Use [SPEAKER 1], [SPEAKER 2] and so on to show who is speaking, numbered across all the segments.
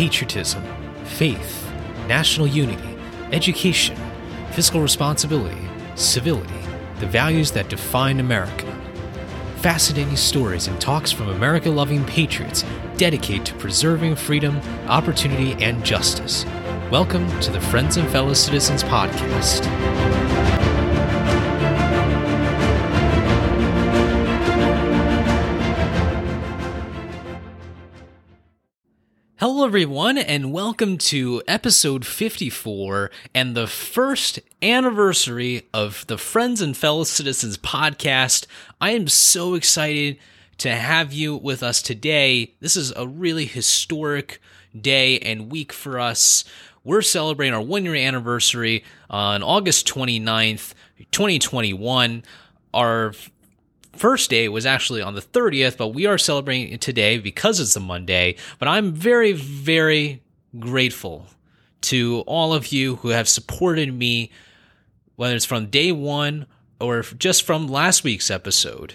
[SPEAKER 1] patriotism, faith, national unity, education, fiscal responsibility, civility, the values that define America. Fascinating stories and talks from America loving patriots dedicated to preserving freedom, opportunity, and justice. Welcome to the Friends and Fellow Citizens Podcast. Hello, everyone, and welcome to episode 54 and the first anniversary of the Friends and Fellow Citizens podcast. I am so excited to have you with us today. This is a really historic day and week for us. We're celebrating our one year anniversary on August 29th, 2021. Our first day was actually on the 30th, but we are celebrating today because it's a Monday. But I'm very, very grateful to all of you who have supported me, whether it's from day one or just from last week's episode.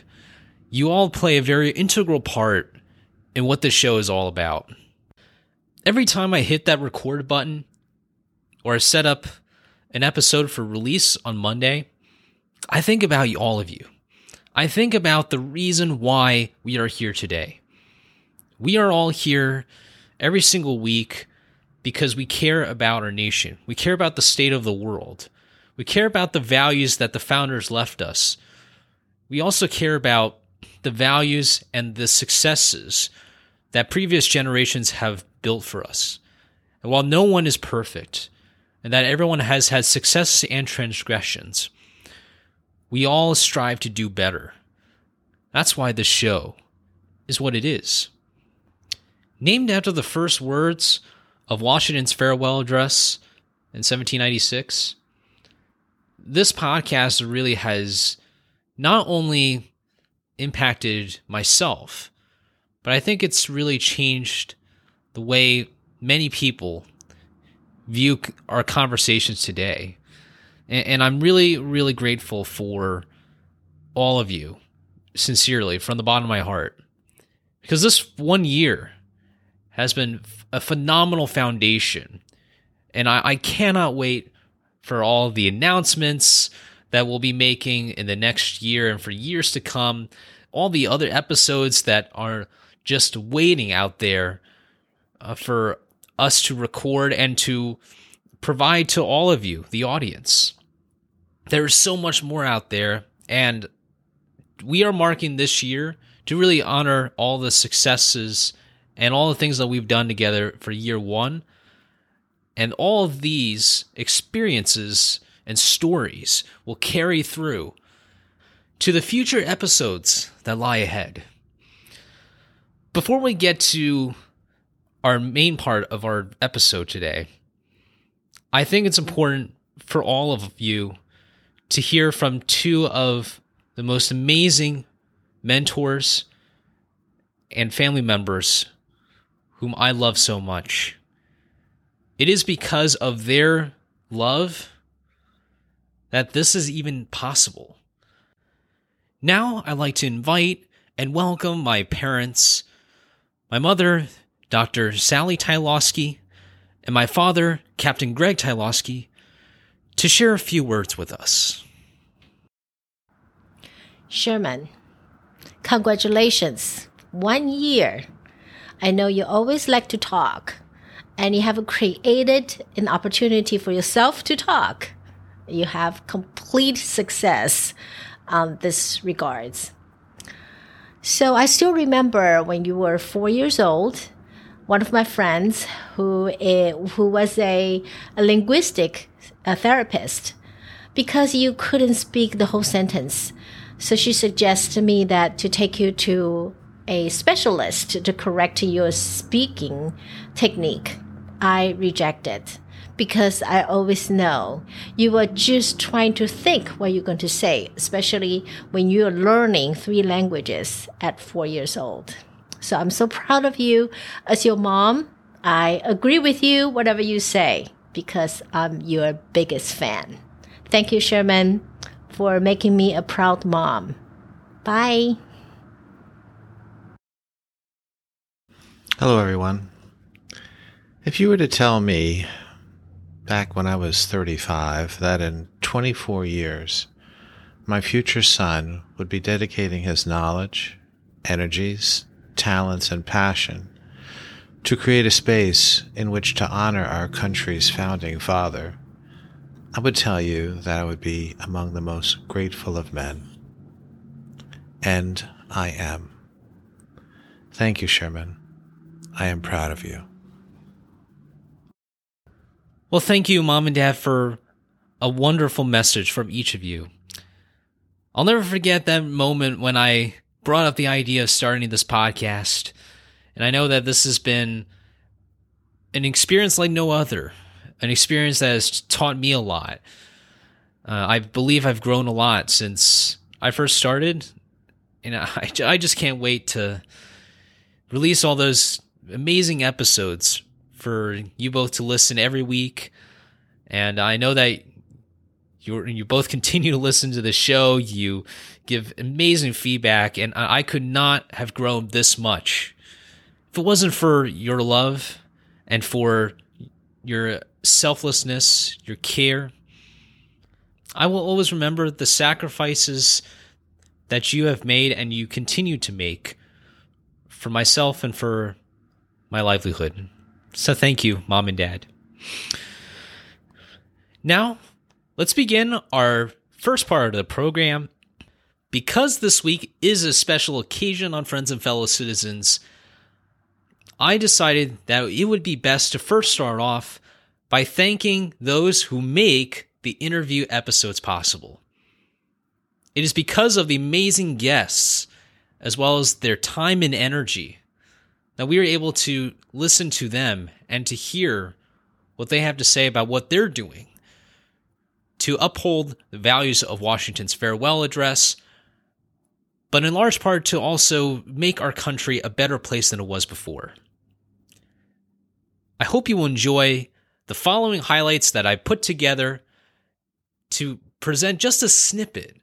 [SPEAKER 1] You all play a very integral part in what this show is all about. Every time I hit that record button or set up an episode for release on Monday, I think about all of you. I think about the reason why we are here today. We are all here every single week because we care about our nation. We care about the state of the world. We care about the values that the founders left us. We also care about the values and the successes that previous generations have built for us. And while no one is perfect, and that everyone has had successes and transgressions, we all strive to do better. That's why this show is what it is. Named after the first words of Washington's farewell address in 1796, this podcast really has not only impacted myself, but I think it's really changed the way many people view our conversations today. And, and I'm really, really grateful for all of you, sincerely, from the bottom of my heart. Because this one year has been a phenomenal foundation. And I, I cannot wait for all the announcements that we'll be making in the next year and for years to come. All the other episodes that are just waiting out there uh, for us to record and to provide to all of you, the audience. There's so much more out there, and we are marking this year to really honor all the successes and all the things that we've done together for year one. And all of these experiences and stories will carry through to the future episodes that lie ahead. Before we get to our main part of our episode today, I think it's important for all of you to hear from two of the most amazing mentors and family members whom I love so much. It is because of their love that this is even possible. Now, I'd like to invite and welcome my parents, my mother, Dr. Sally Tylowski, and my father, Captain Greg Tylowski, to share a few words with us.
[SPEAKER 2] Sherman, congratulations. One year. I know you always like to talk, and you have created an opportunity for yourself to talk. You have complete success on this regards. So I still remember when you were four years old, one of my friends who who was a, a linguistic a therapist because you couldn't speak the whole sentence. So she suggested to me that to take you to a specialist to correct your speaking technique. I rejected because I always know you are just trying to think what you're going to say, especially when you're learning three languages at four years old. So I'm so proud of you. As your mom, I agree with you, whatever you say, because I'm your biggest fan. Thank you, Sherman, for making me a proud mom. Bye.
[SPEAKER 3] Hello, everyone. If you were to tell me back when I was 35 that in 24 years my future son would be dedicating his knowledge, energies, talents, and passion to create a space in which to honor our country's founding father, I would tell you that I would be among the most grateful of men. And I am. Thank you, Sherman. I am proud of you.
[SPEAKER 1] Well, thank you, Mom and Dad, for a wonderful message from each of you. I'll never forget that moment when I brought up the idea of starting this podcast. And I know that this has been an experience like no other, an experience that has taught me a lot. Uh, I believe I've grown a lot since I first started. And I, I just can't wait to release all those amazing episodes for you both to listen every week. And I know that you you both continue to listen to the show. You give amazing feedback, and I could not have grown this much if it wasn't for your love and for your selflessness, your care. I will always remember the sacrifices that you have made and you continue to make for myself and for my livelihood. So thank you, mom and dad. Now, let's begin our first part of the program. Because this week is a special occasion on Friends and Fellow Citizens, I decided that it would be best to first start off by thanking those who make the interview episodes possible. It is because of the amazing guests, as well as their time and energy, that we are able to listen to them and to hear what they have to say about what they're doing to uphold the values of Washington's farewell address, but in large part to also make our country a better place than it was before. I hope you will enjoy the following highlights that I put together to present just a snippet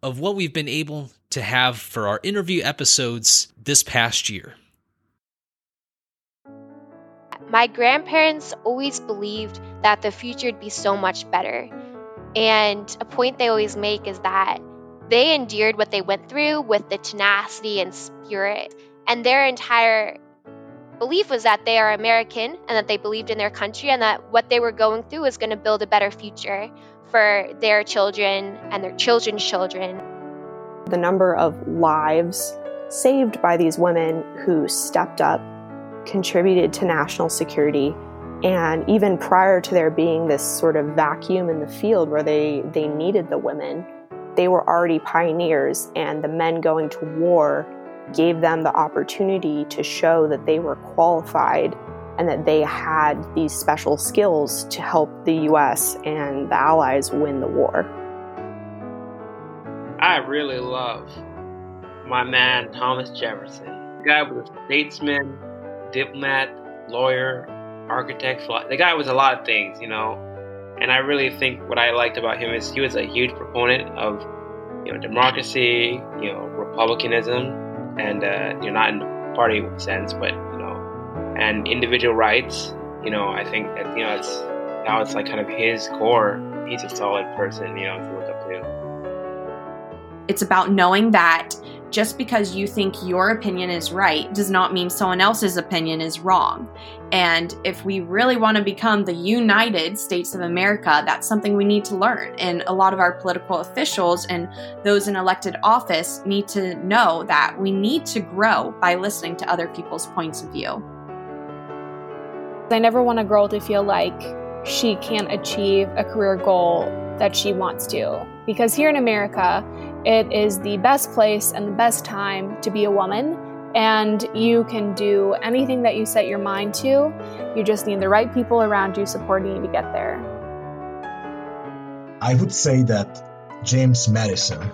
[SPEAKER 1] of what we've been able to have for our interview episodes this past year.
[SPEAKER 4] My grandparents always believed that the future would be so much better. And a point they always make is that they endured what they went through with the tenacity and spirit. And their entire belief was that they are American and that they believed in their country and that what they were going through was going to build a better future for their children and their children's children.
[SPEAKER 5] The number of lives saved by these women who stepped up, contributed to national security, and even prior to there being this sort of vacuum in the field where they, they needed the women, they were already pioneers, and the men going to war gave them the opportunity to show that they were qualified and that they had these special skills to help the US and the Allies win the war.
[SPEAKER 6] I really love my man Thomas Jefferson. The guy was a statesman, diplomat, lawyer, architect. The guy was a lot of things, you know. And I really think what I liked about him is he was a huge proponent of, you know, democracy, you know, republicanism, and uh, you're not in the party sense, but you know, and individual rights. You know, I think that you know it's now it's like kind of his core. He's a solid person, you know, to look up to.
[SPEAKER 7] It's about knowing that just because you think your opinion is right does not mean someone else's opinion is wrong. And if we really want to become the United States of America, that's something we need to learn. And a lot of our political officials and those in elected office need to know that we need to grow by listening to other people's points of view.
[SPEAKER 8] I never want a girl to feel like she can't achieve a career goal that she wants to. Because here in America, it is the best place and the best time to be a woman, and you can do anything that you set your mind to. You just need the right people around you supporting you to get there.
[SPEAKER 9] I would say that James Madison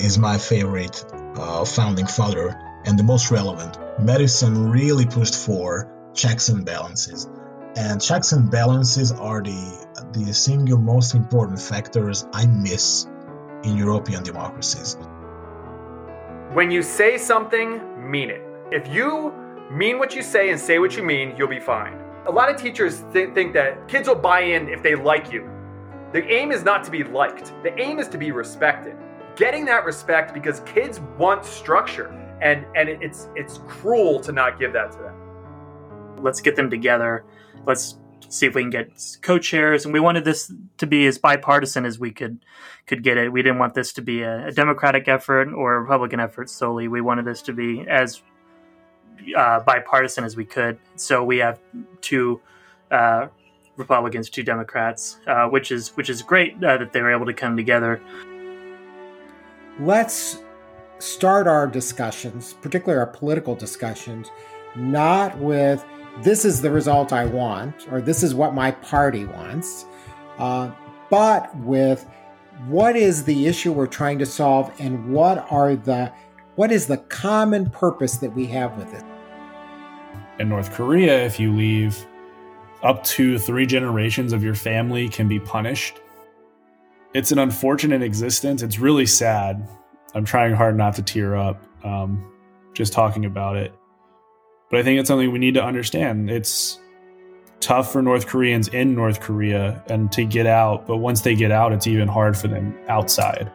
[SPEAKER 9] is my favorite uh, founding father and the most relevant. Madison really pushed for checks and balances. And checks and balances are the the single most important factors I miss in European democracies.
[SPEAKER 10] When you say something, mean it. If you mean what you say and say what you mean, you'll be fine. A lot of teachers th- think that kids will buy in if they like you. The aim is not to be liked, the aim is to be respected. Getting that respect because kids want structure and and it's it's cruel to not give that to them.
[SPEAKER 11] Let's get them together. Let's see if we can get co-chairs. And we wanted this to be as bipartisan as we could could get it. We didn't want this to be a, a democratic effort or a republican effort solely. We wanted this to be as uh, bipartisan as we could. So we have two uh, republicans two democrats uh, which is which is great uh, that they were able to come together.
[SPEAKER 12] Let's start our discussions particularly our political discussions not with this is the result I want, or this is what my party wants, uh, but with what is the issue we're trying to solve and what are the what is the common purpose that we have with it.
[SPEAKER 13] In North Korea, if you leave, up to three generations of your family can be punished. It's an unfortunate existence. It's really sad. I'm trying hard not to tear up um, just talking about it. But I think it's something we need to understand. It's tough for North Koreans in North Korea and to get out, but once they get out, it's even hard for them outside.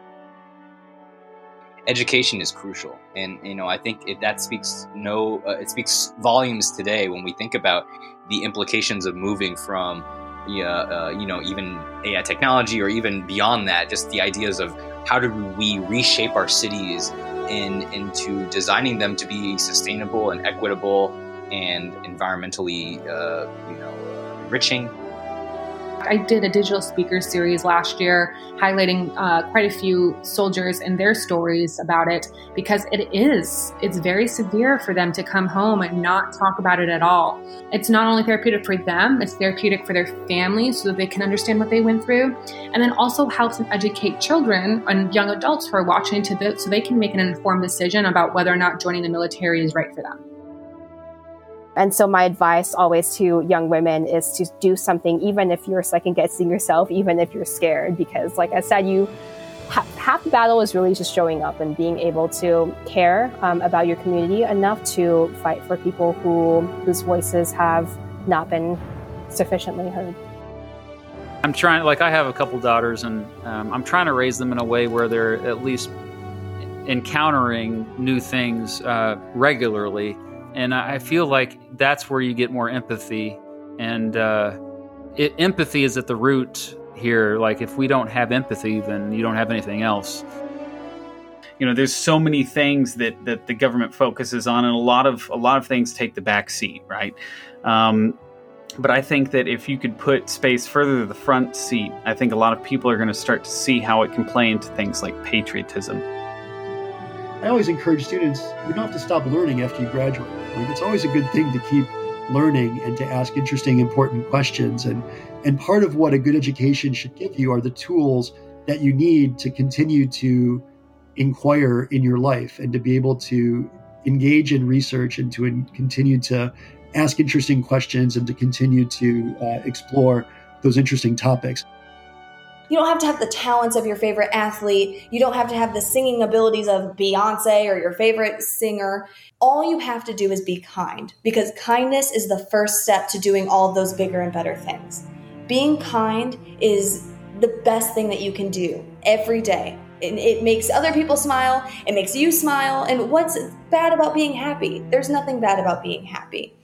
[SPEAKER 14] Education is crucial, and you know I think it, that speaks no, uh, it speaks volumes today when we think about the implications of moving from, uh, you know, even AI technology or even beyond that, just the ideas of how do we reshape our cities in into designing them to be sustainable and equitable and environmentally, uh, you know, uh, enriching.
[SPEAKER 15] I did a digital speaker series last year highlighting uh, quite a few soldiers and their stories about it because it is, it's very severe for them to come home and not talk about it at all. It's not only therapeutic for them, it's therapeutic for their families so that they can understand what they went through. And then also helps them educate children and young adults who are watching to this so they can make an informed decision about whether or not joining the military is right for them.
[SPEAKER 5] And so my advice always to young women is to do something, even if you're second guessing yourself, even if you're scared, because like I said, you half the battle is really just showing up and being able to care um, about your community enough to fight for people who whose voices have not been sufficiently heard.
[SPEAKER 16] I'm trying, like I have a couple daughters, and um, I'm trying to raise them in a way where they're at least encountering new things uh, regularly and I feel like that's where you get more empathy, and uh, it, empathy is at the root here. Like if we don't have empathy, then you don't have anything else. You know, there's so many things that that the government focuses on, and a lot of a lot of things take the back seat, right? Um, but I think that if you could put space further to the front seat, I think a lot of people are going to start to see how it can play into things like patriotism.
[SPEAKER 17] I always encourage students, you don't have to stop learning after you graduate. Like it's always a good thing to keep learning and to ask interesting, important questions. And and part of what a good education should give you are the tools that you need to continue to inquire in your life and to be able to engage in research and to in, continue to ask interesting questions and to continue to uh, explore those interesting topics.
[SPEAKER 18] You don't have to have the talents of your favorite athlete. You don't have to have the singing abilities of Beyonce or your favorite singer. All you have to do is be kind because kindness is the first step to doing all those bigger and better things. Being kind is the best thing that you can do every day. It, it makes other people smile, it makes you smile. And what's bad about being happy? There's nothing bad about being happy.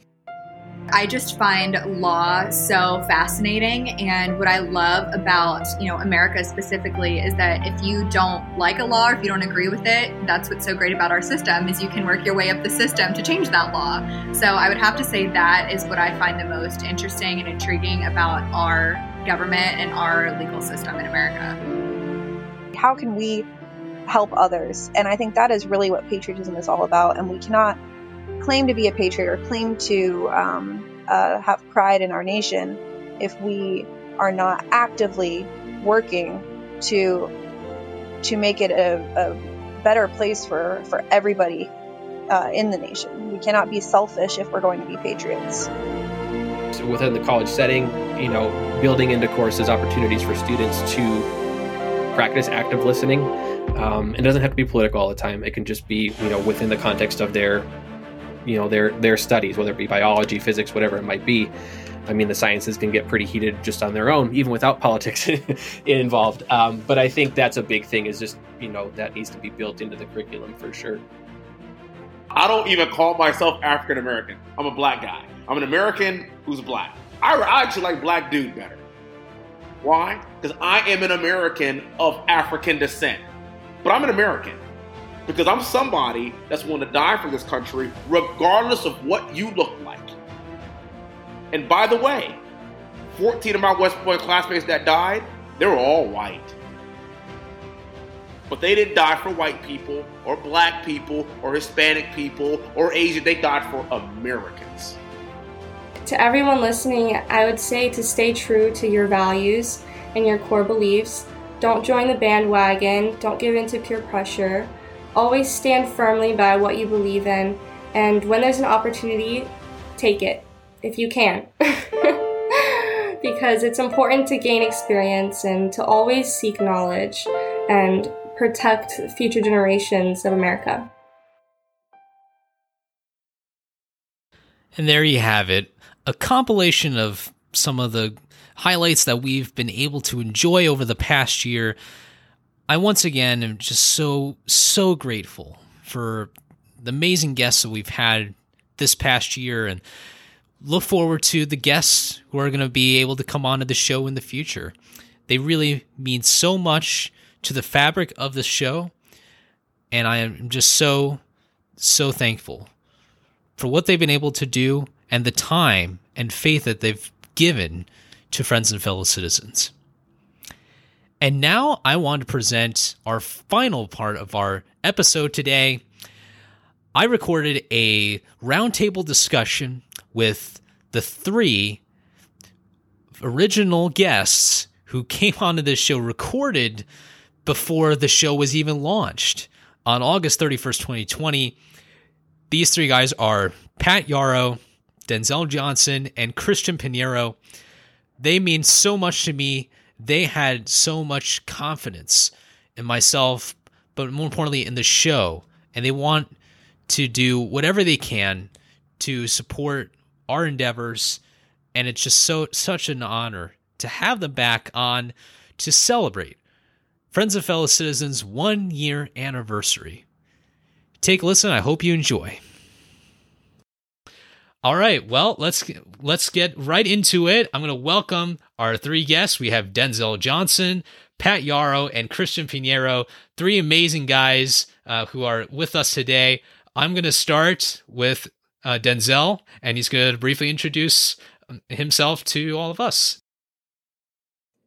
[SPEAKER 19] I just find law so fascinating and what I love about, you know, America specifically is that if you don't like a law or if you don't agree with it, that's what's so great about our system is you can work your way up the system to change that law. So I would have to say that is what I find the most interesting and intriguing about our government and our legal system in America.
[SPEAKER 20] How can we help others? And I think that is really what patriotism is all about and we cannot claim to be a patriot or claim to um, uh, have pride in our nation if we are not actively working to to make it a, a better place for for everybody uh, in the nation. We cannot be selfish if we're going to be patriots.
[SPEAKER 21] So within the college setting, you know, building into courses opportunities for students to practice active listening. Um, it doesn't have to be political all the time. It can just be, you know, within the context of their you know their their studies, whether it be biology, physics, whatever it might be.
[SPEAKER 22] I mean, the sciences can get pretty heated just on their own, even without politics involved. Um, but I think that's a big thing. Is just you know that needs to be built into the curriculum for sure.
[SPEAKER 23] I don't even call myself African American. I'm a black guy. I'm an American who's black. I, I actually like black dude better. Why? Because I am an American of African descent. But I'm an American because I'm somebody that's willing to die for this country regardless of what you look like. And by the way, 14 of my West Point classmates that died, they were all white. But they didn't die for white people or black people or Hispanic people or Asian. They died for Americans.
[SPEAKER 16] To everyone listening, I would say to stay true to your values and your core beliefs. Don't join the bandwagon. Don't give in to peer pressure. Always stand firmly by what you believe in. And when there's an opportunity, take it if you can. because it's important to gain experience and to always seek knowledge and protect future generations of America.
[SPEAKER 1] And there you have it a compilation of some of the highlights that we've been able to enjoy over the past year. I once again am just so, so grateful for the amazing guests that we've had this past year and look forward to the guests who are going to be able to come onto the show in the future. They really mean so much to the fabric of the show, and I am just so, so thankful for what they've been able to do and the time and faith that they've given to friends and fellow citizens. And now I want to present our final part of our episode today. I recorded a roundtable discussion with the three original guests who came onto this show recorded before the show was even launched on August 31st, 2020. These three guys are Pat Yaro, Denzel Johnson, and Christian Piñeiro. They mean so much to me. They had so much confidence in myself, but more importantly, in the show. And they want to do whatever they can to support our endeavors. And it's just so such an honor to have them back on to celebrate Friends of Fellow Citizens one year anniversary. Take a listen. I hope you enjoy. All right, well, let's let's get right into it. I'm going to welcome our three guests. We have Denzel Johnson, Pat Yaro, and Christian Piñeiro, three amazing guys uh, who are with us today. I'm going to start with uh, Denzel, and he's going to briefly introduce um, himself to all of us.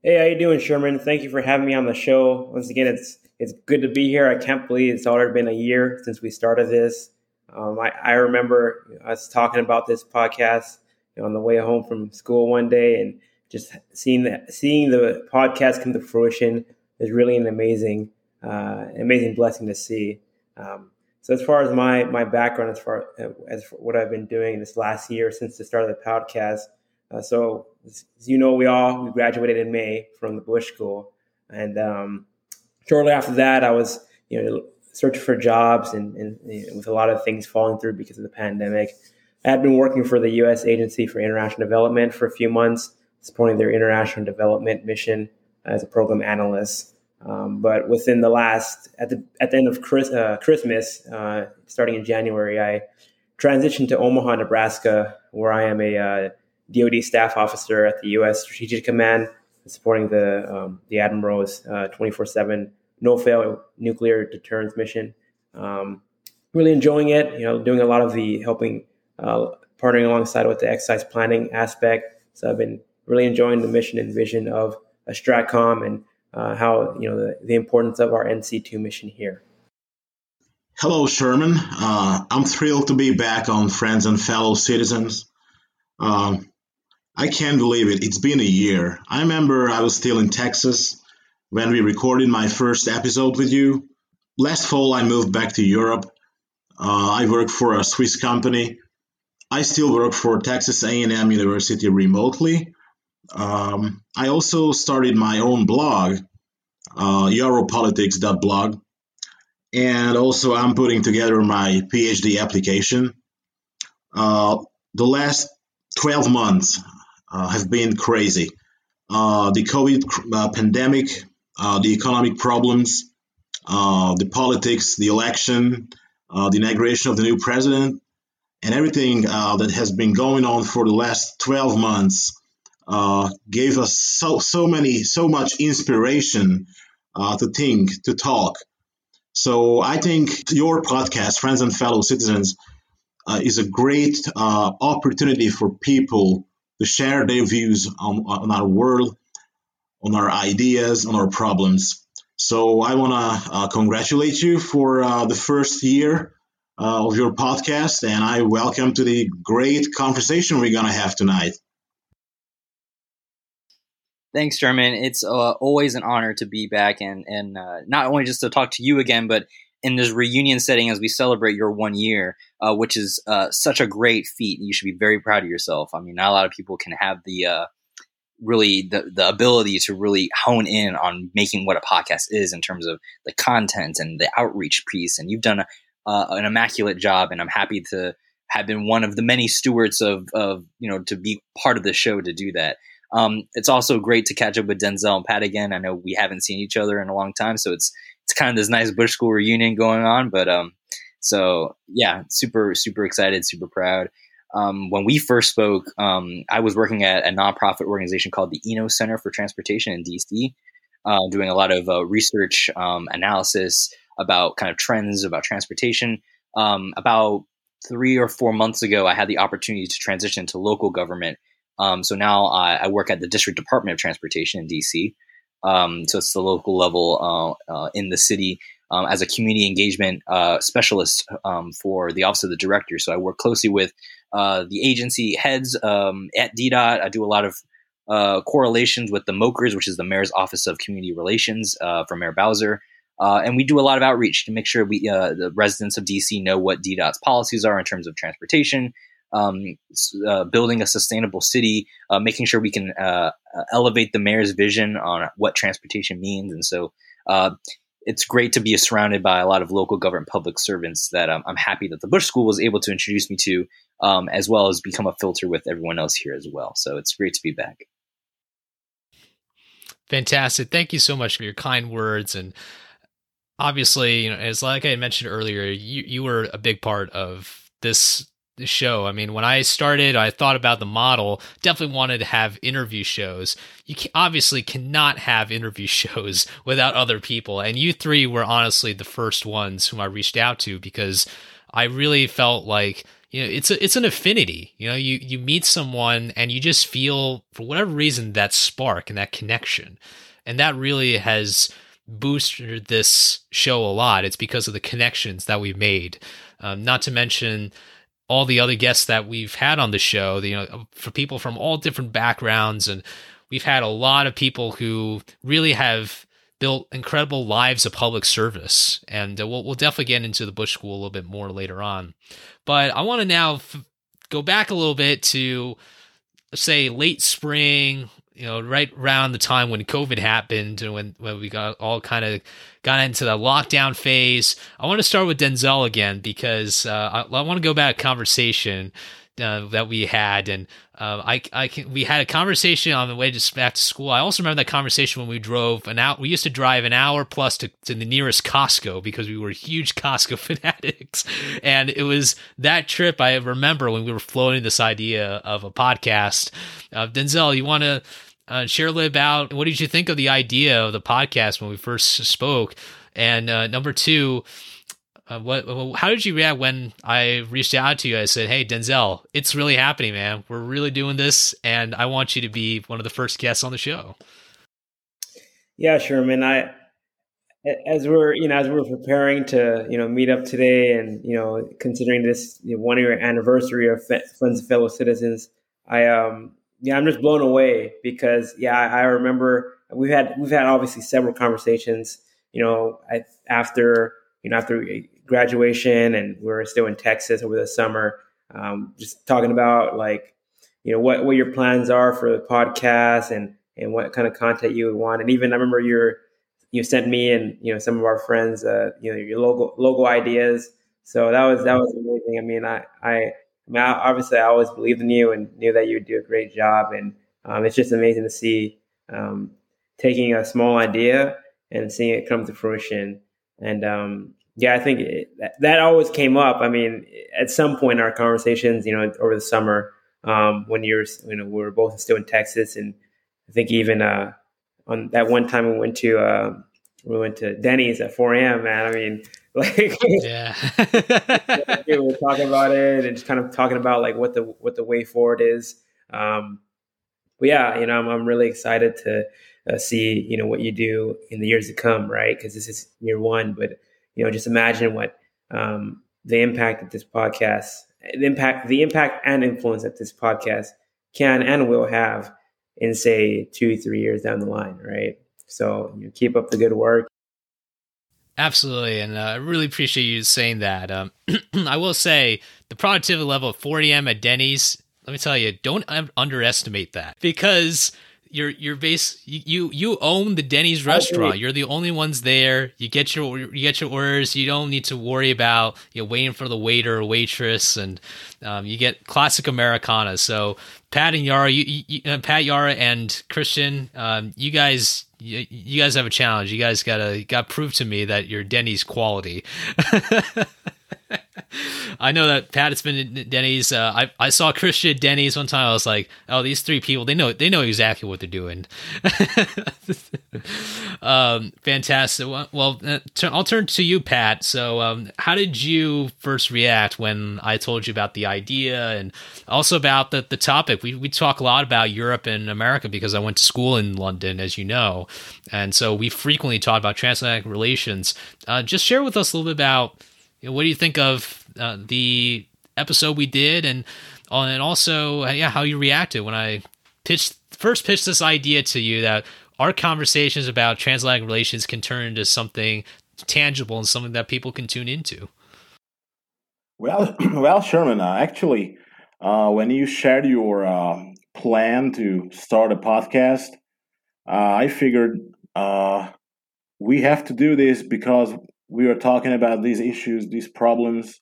[SPEAKER 6] Hey, how you doing, Sherman? Thank you for having me on the show. Once again, it's it's good to be here. I can't believe it's already been a year since we started this. Um, I, I remember us talking about this podcast you know, on the way home from school one day, and just seeing that seeing the podcast come to fruition is really an amazing uh, amazing blessing to see. Um, so as far as my my background, as far as what I've been doing this last year since the start of the podcast, uh, so as you know, we all we graduated in May from the Bush School, and um, shortly after that, I was you know searching for jobs and, and you know, with a lot of things falling through because of the pandemic. I had been working for the U.S. Agency for International Development for a few months, supporting their international development mission as a program analyst. Um, but within the last, at the at the end of Chris, uh, Christmas, uh, starting in January, I transitioned to Omaha, Nebraska, where I am a uh, DoD staff officer at the U.S. Strategic Command, supporting the um, the Admiral's uh, twenty four seven no fail nuclear deterrence mission. Um, really enjoying it. You know, doing a lot of the helping, uh, partnering alongside with the exercise planning aspect. So I've been really enjoying the mission and vision of a Stratcom and uh, how you know the, the importance of our NC2 mission here.
[SPEAKER 9] Hello, Sherman. Uh, I'm thrilled to be back on Friends and Fellow Citizens. Um, I can't believe it. It's been a year. I remember I was still in Texas when we recorded my first episode with you. Last fall, I moved back to Europe. Uh, I work for a Swiss company. I still work for Texas A&M University remotely. Um, I also started my own blog, uh, YaroPolitics.blog, and also I'm putting together my PhD application. Uh, the last 12 months
[SPEAKER 24] uh, have been crazy. Uh, the COVID uh, pandemic, uh, the economic problems, uh, the politics, the election, uh, the inauguration of the new president, and everything that has been going on for the last 12 months gave us so so many so much inspiration to think, to talk. So I think your podcast, Friends and Fellow Citizens, uh, is a great uh, opportunity for people to share their views on, on our world, on our ideas, on our problems. So I want to uh, congratulate you for uh, the first year uh, of your podcast, and I welcome to the great conversation we're going to have tonight.
[SPEAKER 14] Thanks, Sherman. It's uh, always an honor to be back and and uh, not only just to talk to you again, but in this reunion setting as we celebrate your one year, uh, which is such a great feat. You should be very proud of yourself. I mean, not a lot of people can have the really the the ability to really hone in on making what a podcast is in terms of the content and the outreach piece. And you've done a, uh, an immaculate job, and I'm happy to have been one of the many stewards of of you know to be part of the show to do that. Um, it's also great to catch up with Denzel and Pat again. I know we haven't seen each other in a long time, so it's it's kind of this nice Bush School reunion going on. But um, so yeah, super super excited, super proud. Um, when we first spoke, um, I was working at a nonprofit organization called the Eno Center for Transportation in DC, uh, doing a lot of uh, research um, analysis about kind of trends about transportation. Um, about three or four months ago, I had the opportunity to transition to local government um, so now I, I, work at the District Department of Transportation in DC. Um, so it's the local level uh, uh, in the city um, as a community engagement uh, specialist um, for the Office of the Director. So I work closely with uh, the agency heads um, at DDOT. I do a lot of uh, correlations with the MOCRS, which is the Mayor's Office of Community Relations uh, for Mayor Bowser. and we do a lot of outreach to make sure we, the residents of DC know what DDOT's policies are in terms of transportation, um, uh, building a sustainable city, uh, making sure we can uh, uh, elevate the mayor's vision on what transportation means. And so uh, it's great to be surrounded by a lot of local government public servants that um, I'm happy that the Bush School was able to introduce me to, um, as well as become a filter with everyone else here as well. So it's great to be back.
[SPEAKER 1] Fantastic. Thank you so much for your kind words and obviously, you know, as like I mentioned earlier, you you were a big part of this show. I mean, when I started, I thought about the model. Definitely wanted to have interview shows. You can, obviously cannot have interview shows without other people, and you three were honestly the first ones whom I reached out to because I really felt like you know it's a, it's an affinity. You know, you you meet someone and you just feel for whatever reason that spark and that connection, and that really has boosted this show a lot. It's because of the connections that we've made. Um, not to mention all the other guests that we've had on the show, you know, for people from all different backgrounds. And we've had a lot of people who really have built incredible lives of public service. And uh, we'll, we'll definitely get into the Bush School a little bit more later on. But I want to now f- go back a little bit to, say, late spring, you know, right around the time when COVID happened and when, when we got all kind of got into the lockdown phase. I want to start with Denzel again because uh, I, I, want to go back conversation uh, that we had, and uh, I, I can, we had a conversation on the way to back to school. I also remember that conversation when we drove an hour. We used to drive an hour plus to, to the nearest Costco because we were huge Costco fanatics, and it was that trip I remember when we were floating this idea of a podcast. Uh, Denzel, you want to uh, share a little about what did you think of the idea of the podcast when we first spoke, and uh, number two, uh, what how did you react when I reached out to you? I said, "Hey, Denzel, it's really happening, man. We're really doing this, and I want you to be one of the first guests on the show."
[SPEAKER 6] Yeah, Sherman. I as we're you know as we're preparing to you know meet up today, and you know considering this you know, one year anniversary of Friends and Fellow Citizens, I um yeah, I'm just blown away because yeah, I, I remember we've had we've had obviously several conversations. You know, I, after you know after graduation, and we are still in Texas over the summer, um, just talking about like you know what what your plans are for the podcast and and what kind of content you would want. And even I remember your you sent me and you know some of our friends uh, you know your logo logo ideas. So that was that was amazing. I mean, I I I mean, obviously, I always believed in you and knew that you would do a great job. And um, it's just amazing to see um, taking a small idea and seeing it come to fruition. And um, yeah, I think it, that, always came up. I mean, at some point in our conversations, you know, over the summer, um, when you're, you know, we were both still in Texas, and I think even uh, on that one time we went to uh, we went to Denny's at 4 a.m. Man, I mean, like
[SPEAKER 1] yeah
[SPEAKER 6] we were talking about it and just kind of talking about like what the what the way forward is um but yeah you know i'm, I'm really excited to uh, see you know what you do in the years to come right because this is year one but you know just imagine what um the impact that this podcast the impact the impact and influence that this podcast can and will have in say two three years down the line right so you keep up the good work
[SPEAKER 1] Absolutely, and uh, I really appreciate you saying that. Um, I will say the productivity level of 4 a.m. at Denny's. Let me tell you, don't underestimate that because you're you're base you you own the Denny's restaurant. You're the only ones there. You get your you get your orders. You don't need to worry about you know waiting for the waiter or waitress, and um, you get classic Americana. So Pat and Yaro, you, you uh, Pat Yaro and Christian, um, you guys you, you guys have a challenge. You guys gotta got prove to me that you're Denny's quality. I know that Pat has been at Denny's. Uh, I I saw Christian at Denny's one time. I was like, oh, these three people, they know they know exactly what they're doing. um, fantastic. Well, uh, I'll turn to you, Pat. So, um, how did you first react when I told you about the idea and also about the the topic? We we talk a lot about Europe and America because I went to school in London, as you know, and so we frequently talk about transatlantic relations. Uh, just share with us a little bit about know, what do you think of uh, the episode we did, and uh, and also uh, yeah, how you reacted when I pitched first pitched this idea to you that our conversations about transatlantic relations can turn into something tangible and something that people can tune into.
[SPEAKER 9] Well, well, Sherman, uh, actually, uh, when you shared your uh, plan to start a podcast, I figured we have to do this because we were talking about these issues, these problems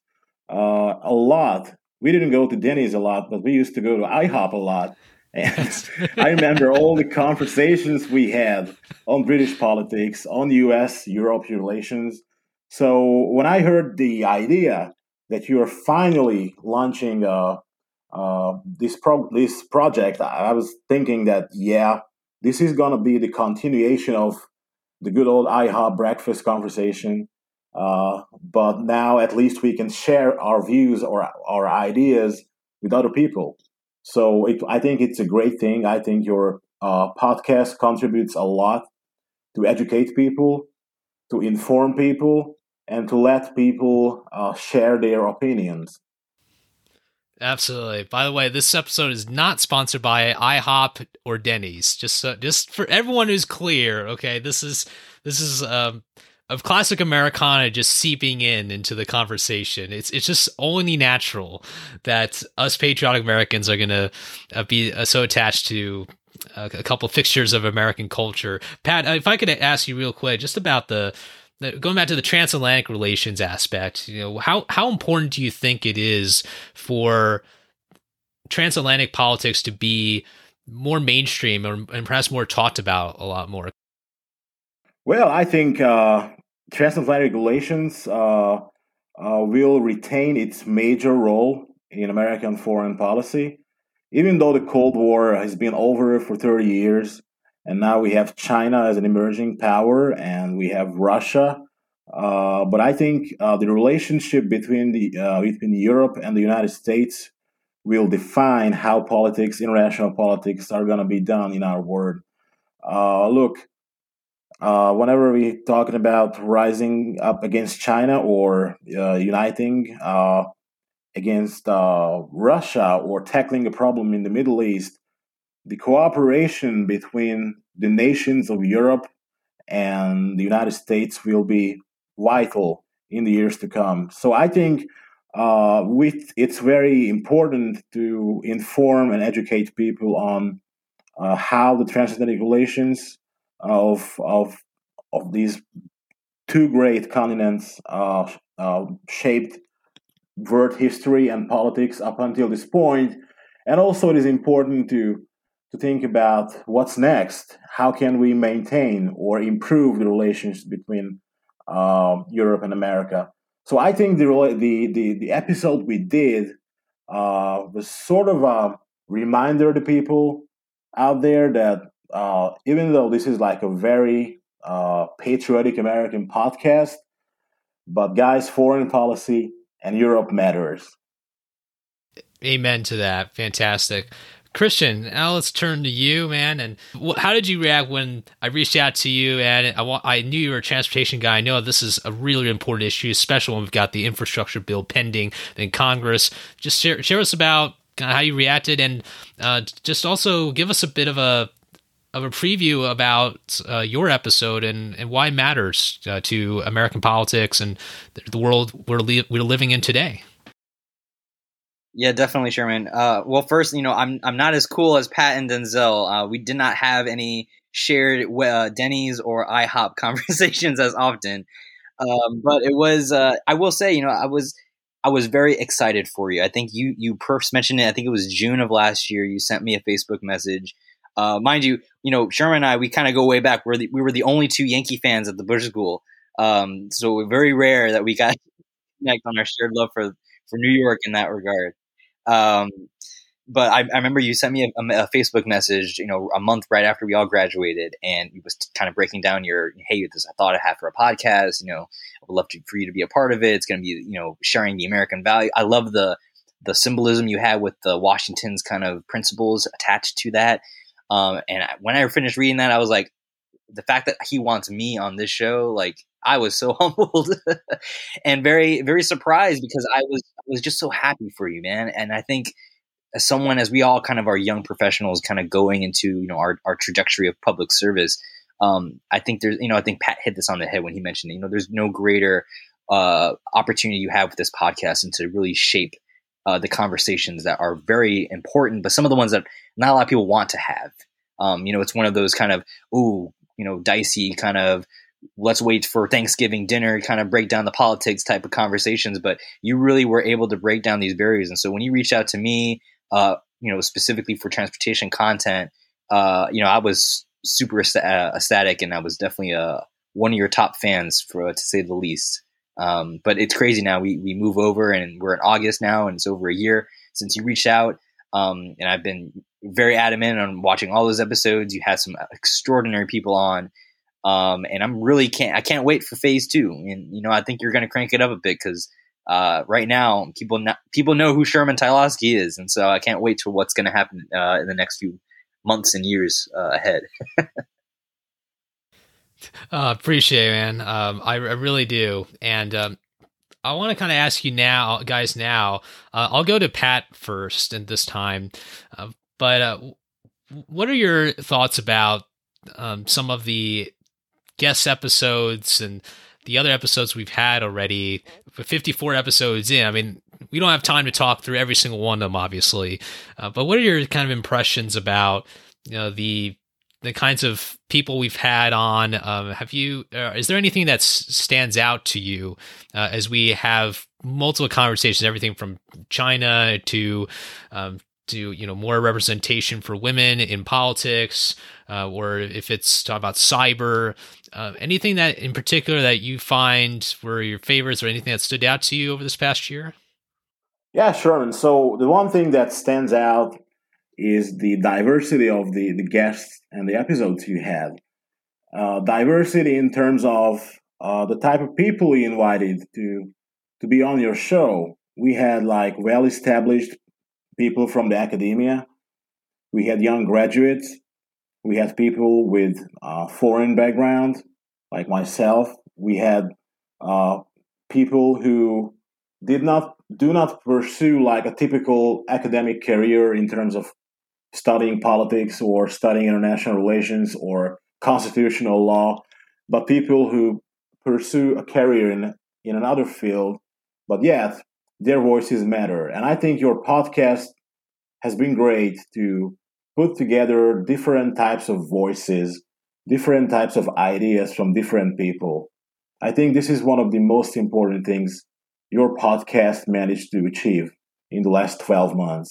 [SPEAKER 9] uh, a lot. We didn't go to Denny's a lot, but we used to go to IHOP a lot. And I remember all the conversations we had on British politics, on US Europe relations. So when I heard the idea that you are finally launching uh, uh, this pro- this project, I was thinking that yeah, this is gonna be the continuation of the good old IHOP breakfast conversation. Uh, but now at least we can share our views or our ideas with other people. So it, I think it's a great thing. I think your uh, podcast contributes a lot to educate people, to inform people, and to let people uh, share their opinions.
[SPEAKER 1] Absolutely. By the way, this episode is not sponsored by IHOP or Denny's. Just so, just for everyone who's clear, okay. This is this is um, of classic Americana just seeping in into the conversation. It's it's just only natural that us patriotic Americans are going to uh, be uh, so attached to uh, a couple fixtures of American culture. Pat, if I could ask you real quick, just about the, going back to the transatlantic relations aspect. You know, how how important do you think it is for transatlantic politics to be more mainstream or, and perhaps more talked about a lot more?
[SPEAKER 9] Well, I think uh, transatlantic relations uh, uh, will retain its major role in American foreign policy, even though the Cold War has been over for 30 years, and now we have China as an emerging power, and we have Russia. Uh, but I think uh, the relationship between the uh, between Europe and the United States will define how politics, international politics, are going to be done in our world. Uh, look, uh, whenever we're talking about rising up against China or uh, uniting uh, against uh, Russia or tackling a problem in the Middle East, the cooperation between the nations of Europe and the United States will be vital in the years to come. So I think uh, with, it's very important to inform and educate people on uh, how the transatlantic relations of of of these two great continents uh, uh, shaped world history and politics up until this point. and also it is important to to think about what's next. How can we maintain or improve the relations between uh, Europe and America? So I think the the the, the episode we did uh, was sort of a reminder to people out there that uh, even though this is like a very uh, patriotic American podcast, but guys, foreign policy and Europe matters.
[SPEAKER 1] Amen to that. Fantastic. Christian, now let's turn to you, man. And wh- how did you react when I reached out to you? And I, I knew you were a transportation guy. I know this is a really important issue, especially when we've got the infrastructure bill pending in Congress. Just share, share us about kind of how you reacted, and uh, just also give us a bit of a of a preview about uh, your episode and, and why it matters uh, to American politics and the world we're li- we're living in today.
[SPEAKER 14] Yeah, definitely, Sherman. Uh, well, first, you know, I'm I'm not as cool as Pat and Denzel. Uh, we did not have any shared uh, Denny's or IHOP conversations as often, um, but it was. Uh, I will say, you know, I was I was very excited for you. I think you you first mentioned it. I think it was June of last year. You sent me a Facebook message. Uh, mind you, you know Sherman and I we kind of go way back. We're the, we were the only two Yankee fans at the Bush School, um, so very rare that we got connect on our shared love for for New York in that regard. Um, but I, I, remember you sent me a, a, Facebook message, you know, a month right after we all graduated, and you was kind of breaking down your, hey, this I thought I had for a podcast. You know, I would love to, for you to be a part of it. It's going to be, you know, sharing the American value. I love the the symbolism you had with the Washington's kind of principles attached to that. Um, and I, when I finished reading that, I was like, the fact that he wants me on this show, like I was so humbled and very, very surprised because I was, I was just so happy for you, man. And I think as someone, as we all kind of are young professionals, kind of going into you know our, our trajectory of public service, um, I think there's, you know, I think Pat hit this on the head when he mentioned, you know, there's no greater uh, opportunity you have with this podcast and to really shape uh, the conversations that are very important, but some of the ones that not a lot of people want to have. Um, you know, it's one of those kind of, ooh, you know, dicey kind of let's wait for Thanksgiving dinner, kind of break down the politics type of conversations. But you really were able to break down these barriers. And so when you reached out to me, uh, you know, specifically for transportation content, uh, you know, I was super ecstatic, and I was definitely uh, one of your top fans, for to say the least. Um, but it's crazy now. We we move over, and we're in August now, and it's over a year since you reached out. Um, and I've been very adamant on watching all those episodes. You had some extraordinary people on, um, and I'm really can't I can't wait for phase two. And you know I think you're going to crank it up a bit because uh, right now people people know who Sherman Tylowski is, and so I can't wait to what's going to happen uh, in the next few months and years uh, ahead.
[SPEAKER 1] Uh, appreciate it, man. Um, I, I, really do, and um, I want to kind of ask you now, guys. Now, uh, I'll go to Pat first, and this time, uh, but uh, what are your thoughts about um, some of the guest episodes and the other episodes we've had already? 54 episodes in. I mean, we don't have time to talk through every single one of them, obviously. Uh, but what are your kind of impressions about you know the the kinds of people we've had on. Um, have you? Uh, is there anything that s- stands out to you uh, as we have multiple conversations, everything from China to um, to you know more representation for women in politics, uh, or if it's talk about cyber, uh, anything that in particular that you find were your favorites, or anything that stood out to you over this past year?
[SPEAKER 9] Yeah, sure. And so the one thing that stands out is the diversity of the, the guests and the episodes you had. Uh, diversity in terms of uh, the type of people you invited to to be on your show. We had like well established people from the academia. We had young graduates. We had people with uh, foreign background, like myself. We had uh, people who did not do not pursue like a typical academic career in terms of studying politics or studying international relations or constitutional law, but people who pursue a career in, in another field, but yet their voices matter. And I think your podcast has been great to put together different types of voices, different types of ideas from different people. I think this is one of the most important things your podcast managed to achieve in the last 12 months.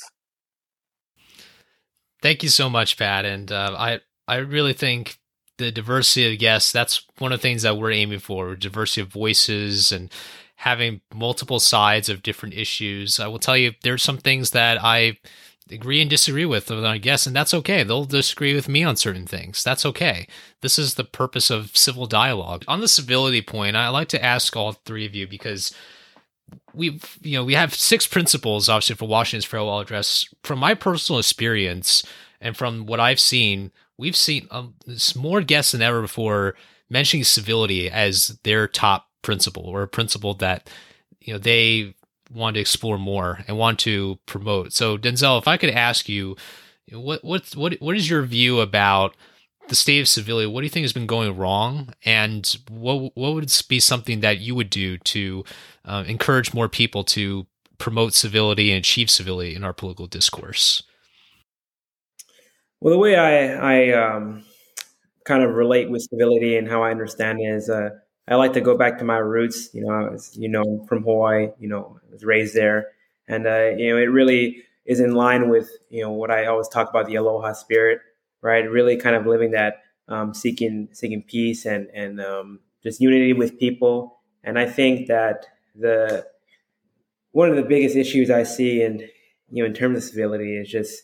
[SPEAKER 1] Thank you so much, Pat. And uh, I, I really think the diversity of guests, that's one of the things that we're aiming for diversity of voices and having multiple sides of different issues. I will tell you, there's some things that I agree and disagree with our guests, and that's okay. They'll disagree with me on certain things. That's okay. This is the purpose of civil dialogue. On the civility point, I like to ask all three of you because we you know we have six principles obviously for Washington's farewell address. From my personal experience and from what I've seen, we've seen um, more guests than ever before mentioning civility as their top principle or a principle that you know they want to explore more and want to promote. So Denzel, if I could ask you, what what what what is your view about the state of civility? What do you think has been going wrong, and what what would be something that you would do to uh, encourage more people to promote civility and achieve civility in our political discourse?
[SPEAKER 6] Well, the way I I um, kind of relate with civility and how I understand it is, uh, I like to go back to my roots. You know, was, you know, from Hawaii. You know, I was raised there, and uh, you know, it really is in line with you know what I always talk about the aloha spirit, right? Really, kind of living that, um, seeking seeking peace and and um, just unity with people. And I think that the one of the biggest issues I see in you know in terms of civility is just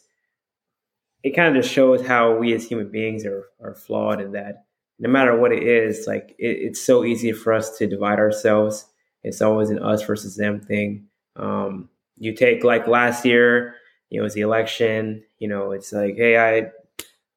[SPEAKER 6] it kind of just shows how we as human beings are are flawed in that no matter what it is, like it, it's so easy for us to divide ourselves. It's always an us versus them thing. Um, you take like last year, you know, it was the election. You know, it's like, hey, I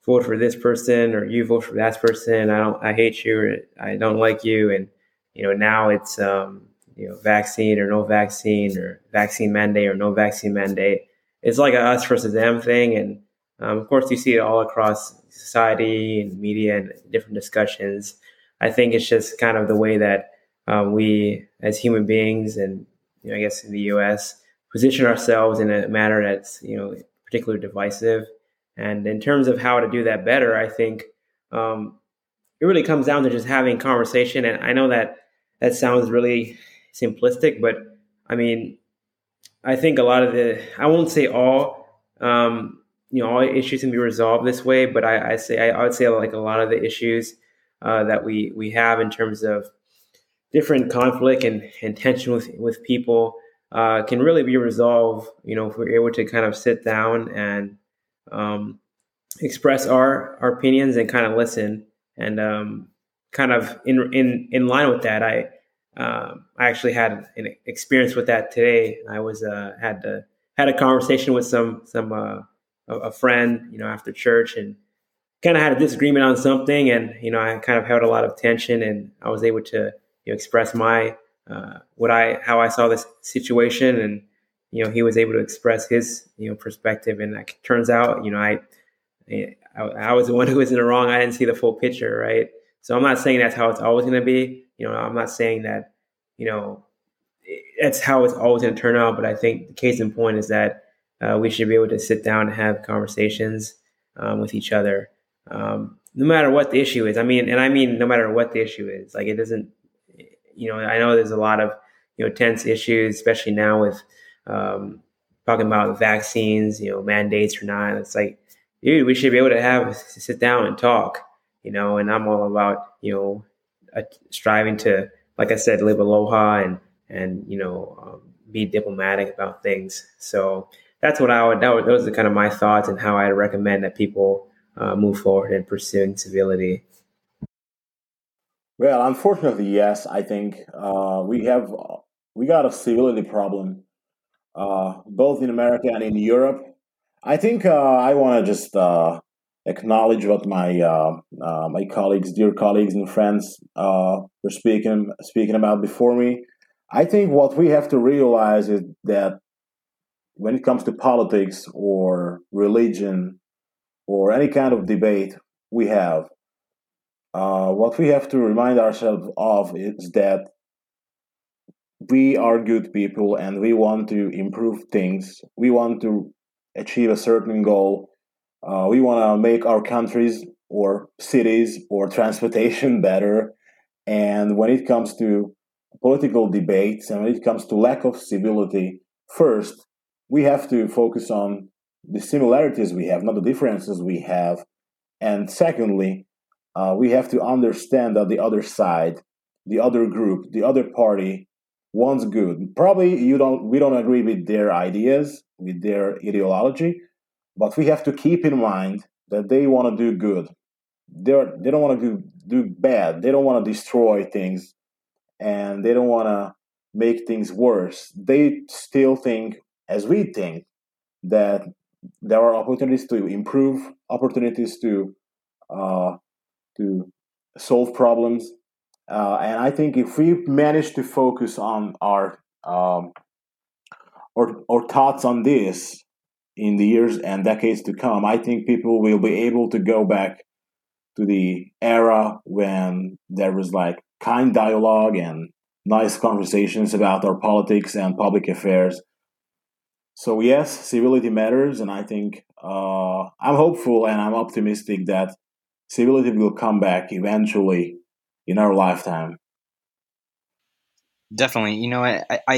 [SPEAKER 6] vote for this person, or you vote for that person. I don't, I hate you, or I don't like you, and you know, now it's um, you know, vaccine or no vaccine, or vaccine mandate or no vaccine mandate. It's like a us versus them thing, and um, of course, you see it all across society and media and different discussions. I think it's just kind of the way that uh, we, as human beings, and you know, I guess in the U.S., position ourselves in a manner that's you know particularly divisive. And in terms of how to do that better, I think um, it really comes down to just having conversation. And I know that that sounds really simplistic, but I mean, I think a lot of the I won't say all. Um, you know all issues can be resolved this way, but I, I say I, I, would say like a lot of the issues uh, that we we have in terms of different conflict and, and tension with with people uh, can really be resolved. You know, if we're able to kind of sit down and um, express our our opinions and kind of listen and um, kind of in in in line with that, I. Um, I actually had an experience with that today. I was uh, had to, had a conversation with some some uh, a, a friend, you know, after church and kind of had a disagreement on something. And, you know, I kind of held a lot of tension and I was able to, you know, express my, uh, what I, how I saw this situation. And, you know, he was able to express his, you know, perspective. And it turns out, you know, I, I, I was the one who was in the wrong. I didn't see the full picture. Right. So I'm not saying that's how it's always going to be. You know, I'm not saying that, you know, that's how it's always going to turn out. But I think the case in point is that uh, we should be able to sit down and have conversations um, with each other, um, no matter what the issue is. I mean, and I mean, no matter what the issue is. Like, it doesn't, you know, I know there's a lot of, you know, tense issues, especially now with um, talking about vaccines, you know, mandates or not. It's like, dude, we should be able to have sit down and talk, you know. And I'm all about, you know, uh, striving to, like I said, live aloha and and you know, um, be diplomatic about things. So that's what I would, that would, those are kind of my thoughts and how I recommend that people uh, move forward in pursuing civility.
[SPEAKER 9] Well, unfortunately, yes. I think uh, we have we got a civility problem, uh, both in America and in Europe. I think uh, I want to just uh, acknowledge what my uh, my colleagues, dear colleagues and friends, were speaking speaking about before me. I think what we have to realize is that when it comes to politics or religion or any kind of debate we have, uh, what we have to remind ourselves of is that we are good people and we want to improve things. We want to achieve a certain goal. Uh, we want to make our countries or cities or transportation better. And when it comes to political debates and when it comes to lack of civility, first, we have to focus on the similarities we have, not the differences we have. And secondly, uh, we have to understand that the other side, the other group, the other party wants good. Probably you don't we don't agree with their ideas, with their ideology, but we have to keep in mind that they want to do good. They're they don't want to do do bad. They don't want to destroy things and they don't want to make things worse. They still think as we think that there are opportunities to improve, opportunities to uh, to solve problems, uh, and I think if we manage to focus on our um, or or thoughts on this in the years and decades to come, I think people will be able to go back to the era when there was like kind dialogue and nice conversations about our politics and public affairs. So yes, civility matters, and I think uh, I'm hopeful and I'm optimistic that civility will come back eventually in our lifetime.
[SPEAKER 14] Definitely, you know, I, I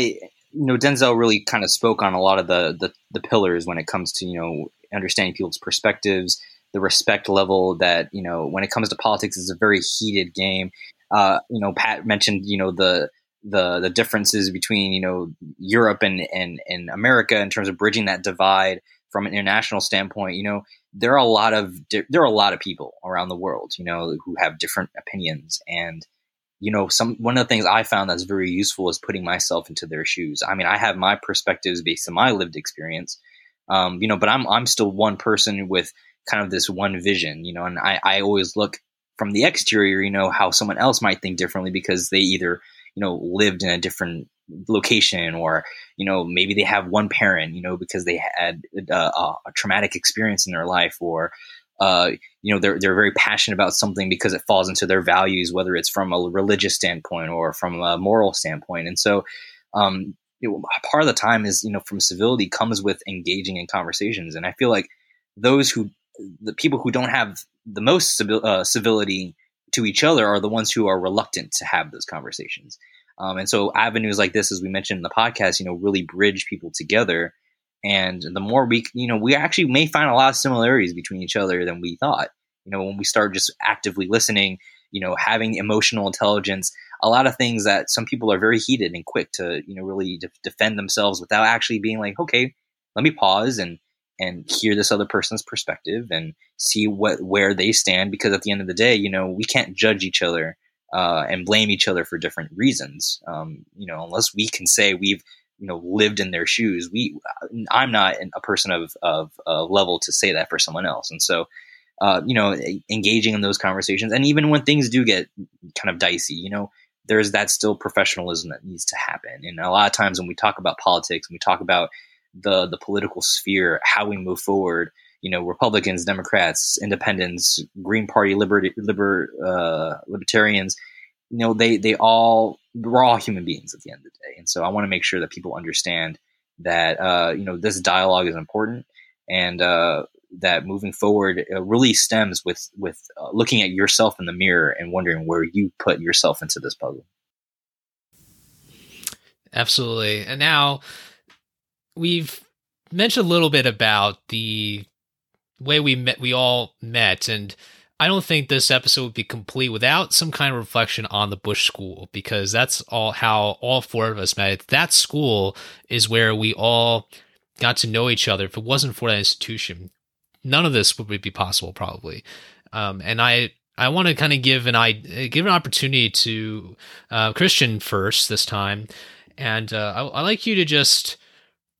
[SPEAKER 14] you know, Denzel really kind of spoke on a lot of the, the the pillars when it comes to you know understanding people's perspectives, the respect level that you know when it comes to politics is a very heated game. Uh, you know, Pat mentioned you know the the the differences between you know Europe and and and America in terms of bridging that divide from an international standpoint. You know, there are a lot of there are a lot of people around the world, you know, who have different opinions. And you know some one of the things i found that's very useful is putting myself into their shoes. I mean i have my perspectives based on my lived experience. Um, you know but i'm i'm still one person with kind of this one vision you know and i i always look from the exterior you know how someone else might think differently because they either you know lived in a different location or you know maybe they have one parent you know because they had a, a, traumatic experience in their life or uh, you know they're they're very passionate about something because it falls into their values, whether it's from a religious standpoint or from a moral standpoint. And so, um, you know, part of the time is you know from civility comes with engaging in conversations, and I feel like those who the people who don't have the most uh, civility to each other are the ones who are reluctant to have those conversations. Um, and so avenues like this, as we mentioned in the podcast, you know, really bridge people together and the more we, you know, we actually may find a lot of similarities between each other than we thought. You know, when we start just actively listening, you know, having emotional intelligence, a lot of things that some people are very heated and quick to, you know, really de- defend themselves without actually being like, okay, let me pause and and hear this other person's perspective and see what where they stand because at the end of the day, you know, we can't judge each other uh, and blame each other for different reasons. Um, you know, unless we can say we've you know lived in their shoes we i'm not a person of of uh, level to say that for someone else and so uh, you know engaging in those conversations and even when things do get kind of dicey you know there's that still professionalism that needs to happen and a lot of times when we talk about politics and we talk about the the political sphere how we move forward you know republicans democrats independents green party liber, liber uh, libertarians you know they they all we're all human beings at the end of the day. And so i want to make sure that people understand that uh, you know this dialogue is important and uh, that moving forward really stems with with uh, looking at yourself in the mirror and wondering where you put yourself into this puzzle.
[SPEAKER 1] Absolutely. And now we've mentioned a little bit about the way we met we all met and I don't think this episode would be complete without some kind of reflection on the Bush School because that's all how all four of us met. That school is where we all got to know each other. If it wasn't for that institution, none of this would be possible, probably. Um, and I I want to kind of give an I give an opportunity to uh, Christian first this time, and uh, I, I like you to just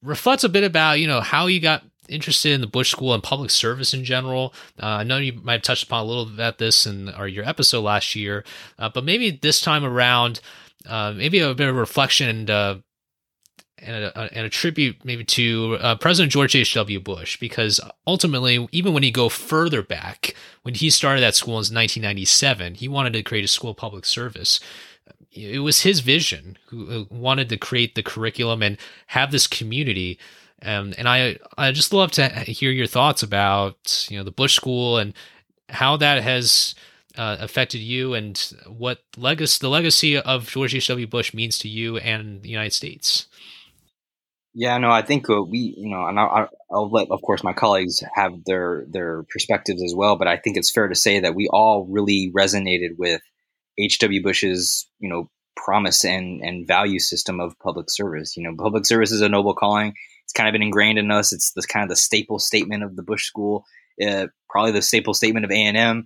[SPEAKER 1] reflect a bit about you know how you got interested in the Bush School and public service in general, uh, I know you might have touched upon a little bit about this in our, your episode last year, uh, but maybe this time around, uh, maybe a bit of reflection and uh, and a, and a, tribute maybe to uh, President George H.W. Bush, because ultimately, even when you go further back, when he started that school in 1997, he wanted to create a school of public service. It was his vision who wanted to create the curriculum and have this community um, and I I just love to hear your thoughts about you know the Bush School and how that has uh, affected you and what legacy the legacy of George H.W. Bush means to you and the United States.
[SPEAKER 14] Yeah, no, I think uh, we, you know, and I'll, I'll, let, of course, my colleagues have their their perspectives as well. But I think it's fair to say that we all really resonated with H.W. Bush's, you know, promise and and value system of public service. You know, public service is a noble calling. Kind of been ingrained in us. It's the kind of the staple statement of the Bush School, uh, probably the staple statement of A and M.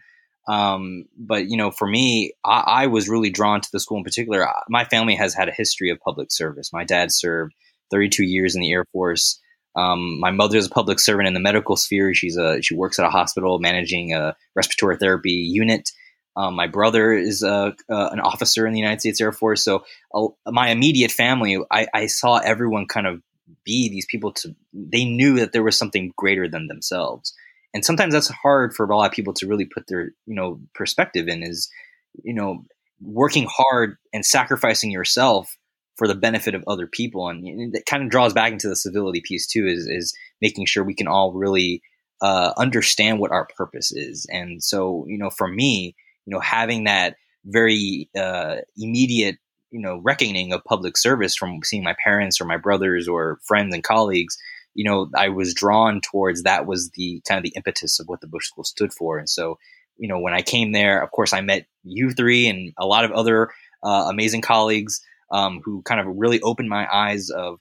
[SPEAKER 14] Um, but you know, for me, I, I was really drawn to the school in particular. My family has had a history of public service. My dad served 32 years in the Air Force. Um, my mother is a public servant in the medical sphere. She's a she works at a hospital managing a respiratory therapy unit. Um, my brother is a, uh, an officer in the United States Air Force. So uh, my immediate family, I, I, saw everyone kind of be these people. To they knew that there was something greater than themselves, and sometimes that's hard for a lot of people to really put their you know perspective in. Is you know working hard and sacrificing yourself for the benefit of other people, and it kind of draws back into the civility piece too. Is is making sure we can all really uh, understand what our purpose is, and so you know for me you know, having that very uh, immediate, you know, reckoning of public service from seeing my parents or my brothers or friends and colleagues, you know, I was drawn towards that was the kind of the impetus of what the Bush School stood for. And so, you know, when I came there, of course, I met you three and a lot of other uh, amazing colleagues um, who kind of really opened my eyes of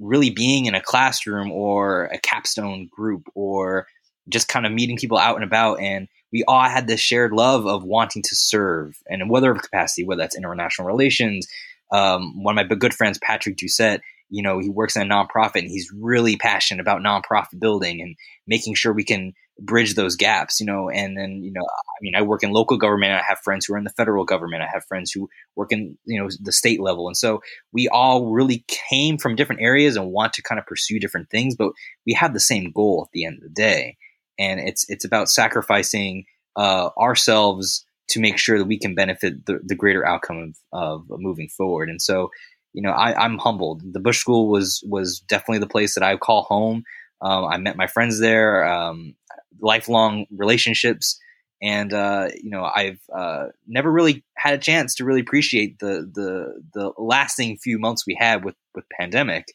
[SPEAKER 14] really being in a classroom or a capstone group or just kind of meeting people out and about and we all had this shared love of wanting to serve and in whatever capacity, whether that's international relations. Um, one of my good friends, Patrick Doucette, you know, he works in a nonprofit and he's really passionate about nonprofit building and making sure we can bridge those gaps, you know, and then, you know, I mean, I work in local government. I have friends who are in the federal government. I have friends who work in, you know, the state level. And so we all really came from different areas and want to kind of pursue different things, but we have the same goal at the end of the day and it's it's about sacrificing uh, ourselves to make sure that we can benefit the, the greater outcome of, of, moving forward. And so, you know, I, am humbled. The Bush School was was definitely the place that I call home. Um, I met my friends there, um, lifelong relationships, and uh, you know, I've uh, never really had a chance to really appreciate the the the lasting few months we had with with pandemic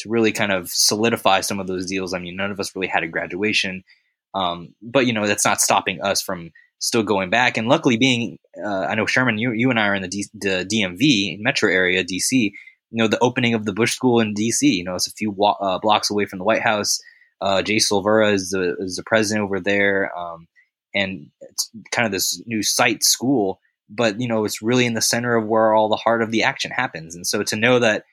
[SPEAKER 14] to really kind of solidify some of those deals. I mean, none of us really had a graduation um, but you know, that's not stopping us from still going back. And luckily, being uh, I know Sherman, you you and I are in the, D, the DMV metro area, DC. You know, the opening of the Bush School in DC. You know, it's a few wa- uh, blocks away from the White House. Uh, Jay Silvera is the is the president over there, um, and it's kind of this new site school. But you know, it's really in the center of where all the heart of the action happens. And so to know that,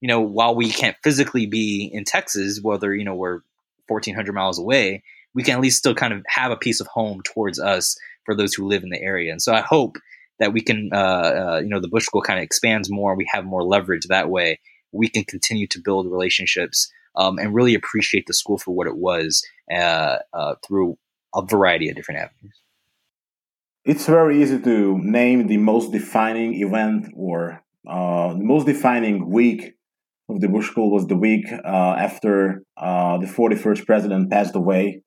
[SPEAKER 14] you know, while we can't physically be in Texas, whether you know we're 1,400 miles away, we can at least still kind of have a piece of home towards us for those who live in the area. And so I hope that we can, uh, uh, you know, the Bush School kind of expands more. We have more leverage that way. We can continue to build relationships um, and really appreciate the school for what it was uh, uh, through a variety of different avenues.
[SPEAKER 9] It's very easy to name the most defining event or uh, the most defining week of the Bush School was the week uh, after the 41st president passed away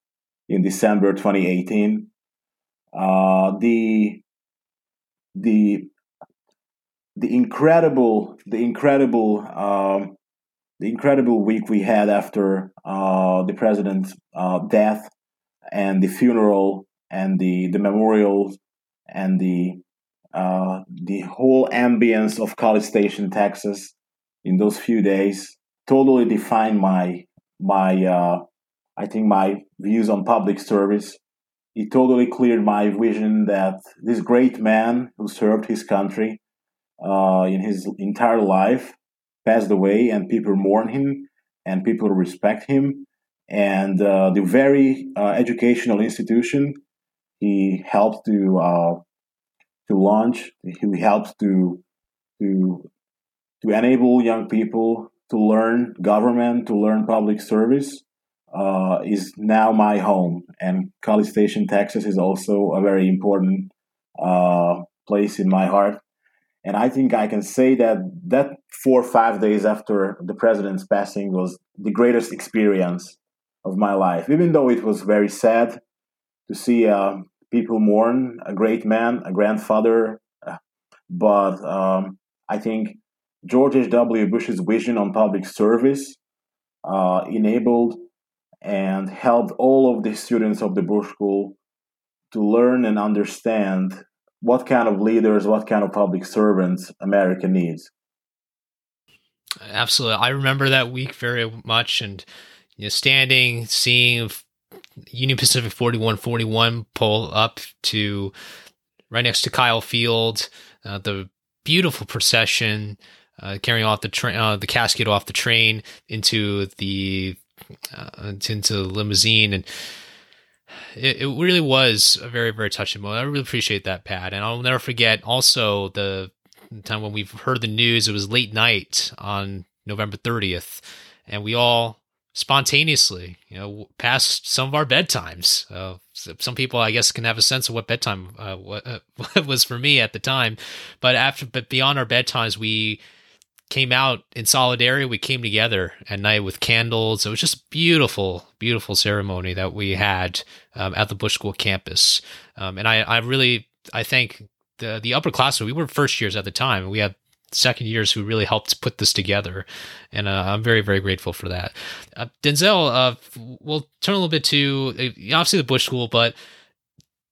[SPEAKER 9] in December 2018. Uh, the the the incredible the incredible um, the incredible week we had after uh, the president's uh, death and the funeral and the the memorial and the uh, the whole ambience of College Station, Texas, in those few days totally defined my my uh, I think my views on public service. It totally cleared my vision that this great man who served his country uh, in his entire life passed away, and people mourn him and people respect him. And uh, the very uh, educational institution he helped to uh, to launch, he helped to to to enable young people to learn government, to learn public service, uh, is now my home, and College Station, Texas, is also a very important uh, place in my heart. And I think I can say that that four or five days after the president's passing was the greatest experience of my life, even though it was very sad to see a people mourn a great man, a grandfather, uh, but um, I think George H.W. Bush's vision on public service uh, enabled and helped all of the students of the Bush School to learn and understand what kind of leaders, what kind of public servants America needs.
[SPEAKER 1] Absolutely. I remember that week very much and you know standing seeing Union Pacific 4141 pull up to right next to Kyle Field, uh, the beautiful procession uh, carrying off the train, uh, the casket off the train into the uh, into the limousine, and it, it, really was a very very touching moment. I really appreciate that, Pat, and I'll never forget also the time when we've heard the news. It was late night on November 30th, and we all spontaneously, you know, past some of our bedtimes. Uh, some people, I guess, can have a sense of what bedtime uh, what, uh, was for me at the time, but after, but beyond our bedtimes, we came out in solidarity. We came together at night with candles. It was just beautiful, beautiful ceremony that we had um, at the Bush School campus. Um, and I, I really, I thank the the upperclassmen. We were first years at the time. We had second years who really helped put this together, and uh, I'm very, very grateful for that. Uh, Denzel, uh, we'll turn a little bit to uh, obviously the Bush School, but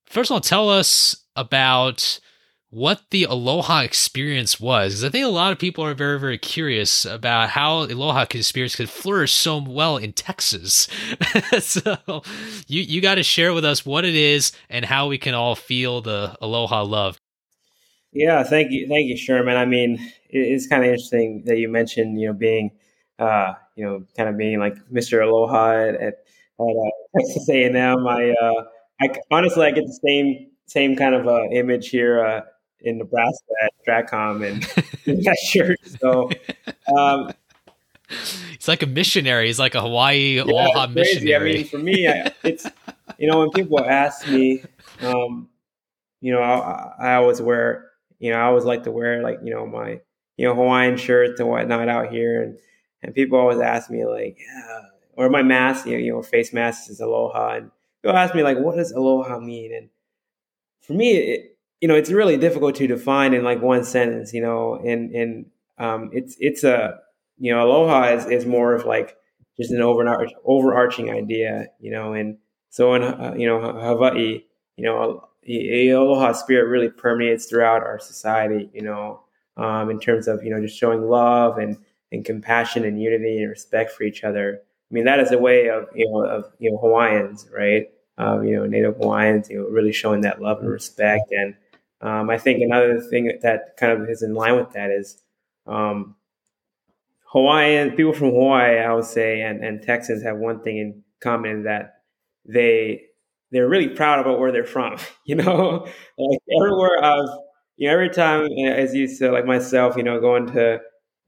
[SPEAKER 1] first of all, tell us about what the Aloha experience was. Because I think a lot of people are very, very curious about how Aloha experience could flourish so well in Texas. so you you got to share with us what it is and how we can all feel the Aloha love.
[SPEAKER 6] Yeah, thank you, thank you, Sherman. I mean, it's kind of interesting that you mentioned, you know, being, uh, you know, kind of being like Mr. Aloha at, at, uh, Texas A&M. I, uh, I honestly, I get the same same kind of uh, image here uh, in Nebraska at Stratcom and that shirt. So um,
[SPEAKER 1] he's like a missionary. He's like a Hawaii Aloha missionary.
[SPEAKER 6] I mean, for me, I, it's you know when people ask me, um, you know, I, I, always wear, you know, I always like to wear like you know my you know Hawaiian shirts and whatnot out here, and and people always ask me like, yeah, or my mask, you know, you know, face mask is Aloha, and people ask me like, what does Aloha mean? And for me, it, you know, it's really difficult to define in like one sentence, you know, and, and, um, it's, it's a, you know, aloha is, is more of like just an overarch, overarching idea, you know, and so in, uh, you know, Hawaii, you know, aloha spirit really permeates throughout our society, you know, um, in terms of, you know, just showing love and, and compassion and unity and respect for each other. I mean, that is a way of, you know, of, you know, Hawaiians, right? Um, you know, Native Hawaiians, you know, really showing that love and respect and, um, I think another thing that kind of is in line with that is um, Hawaiian people from Hawaii, I would say, and, and Texans have one thing in common that they they're really proud about where they're from. You know, like everywhere I've you know every time as you said, like myself, you know, going to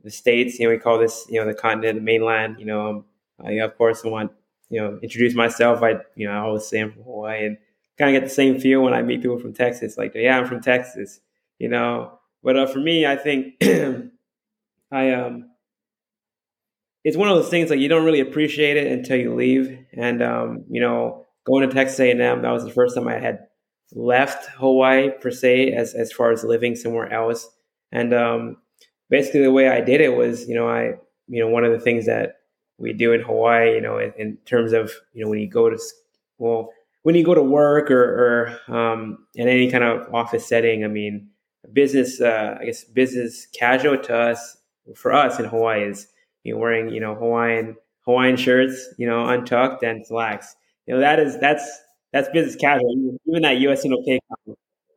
[SPEAKER 6] the states, you know, we call this you know the continent, the mainland. You know, um, I of course I want you know introduce myself. I you know I always say I'm from Hawaii and kind of get the same feel when I meet people from Texas. Like, yeah, I'm from Texas, you know. But uh, for me, I think I um, it's one of those things like you don't really appreciate it until you leave. And um, you know, going to Texas A&M, that was the first time I had left Hawaii per se, as as far as living somewhere else. And um, basically, the way I did it was, you know, I you know one of the things that we do in Hawaii, you know, in, in terms of you know when you go to well when you go to work or, or um, in any kind of office setting, I mean, business, uh, I guess business casual to us, for us in Hawaii is, you know, wearing, you know, Hawaiian, Hawaiian shirts, you know, untucked and slacks. You know, that is, that's, that's business casual. Even that USNOK,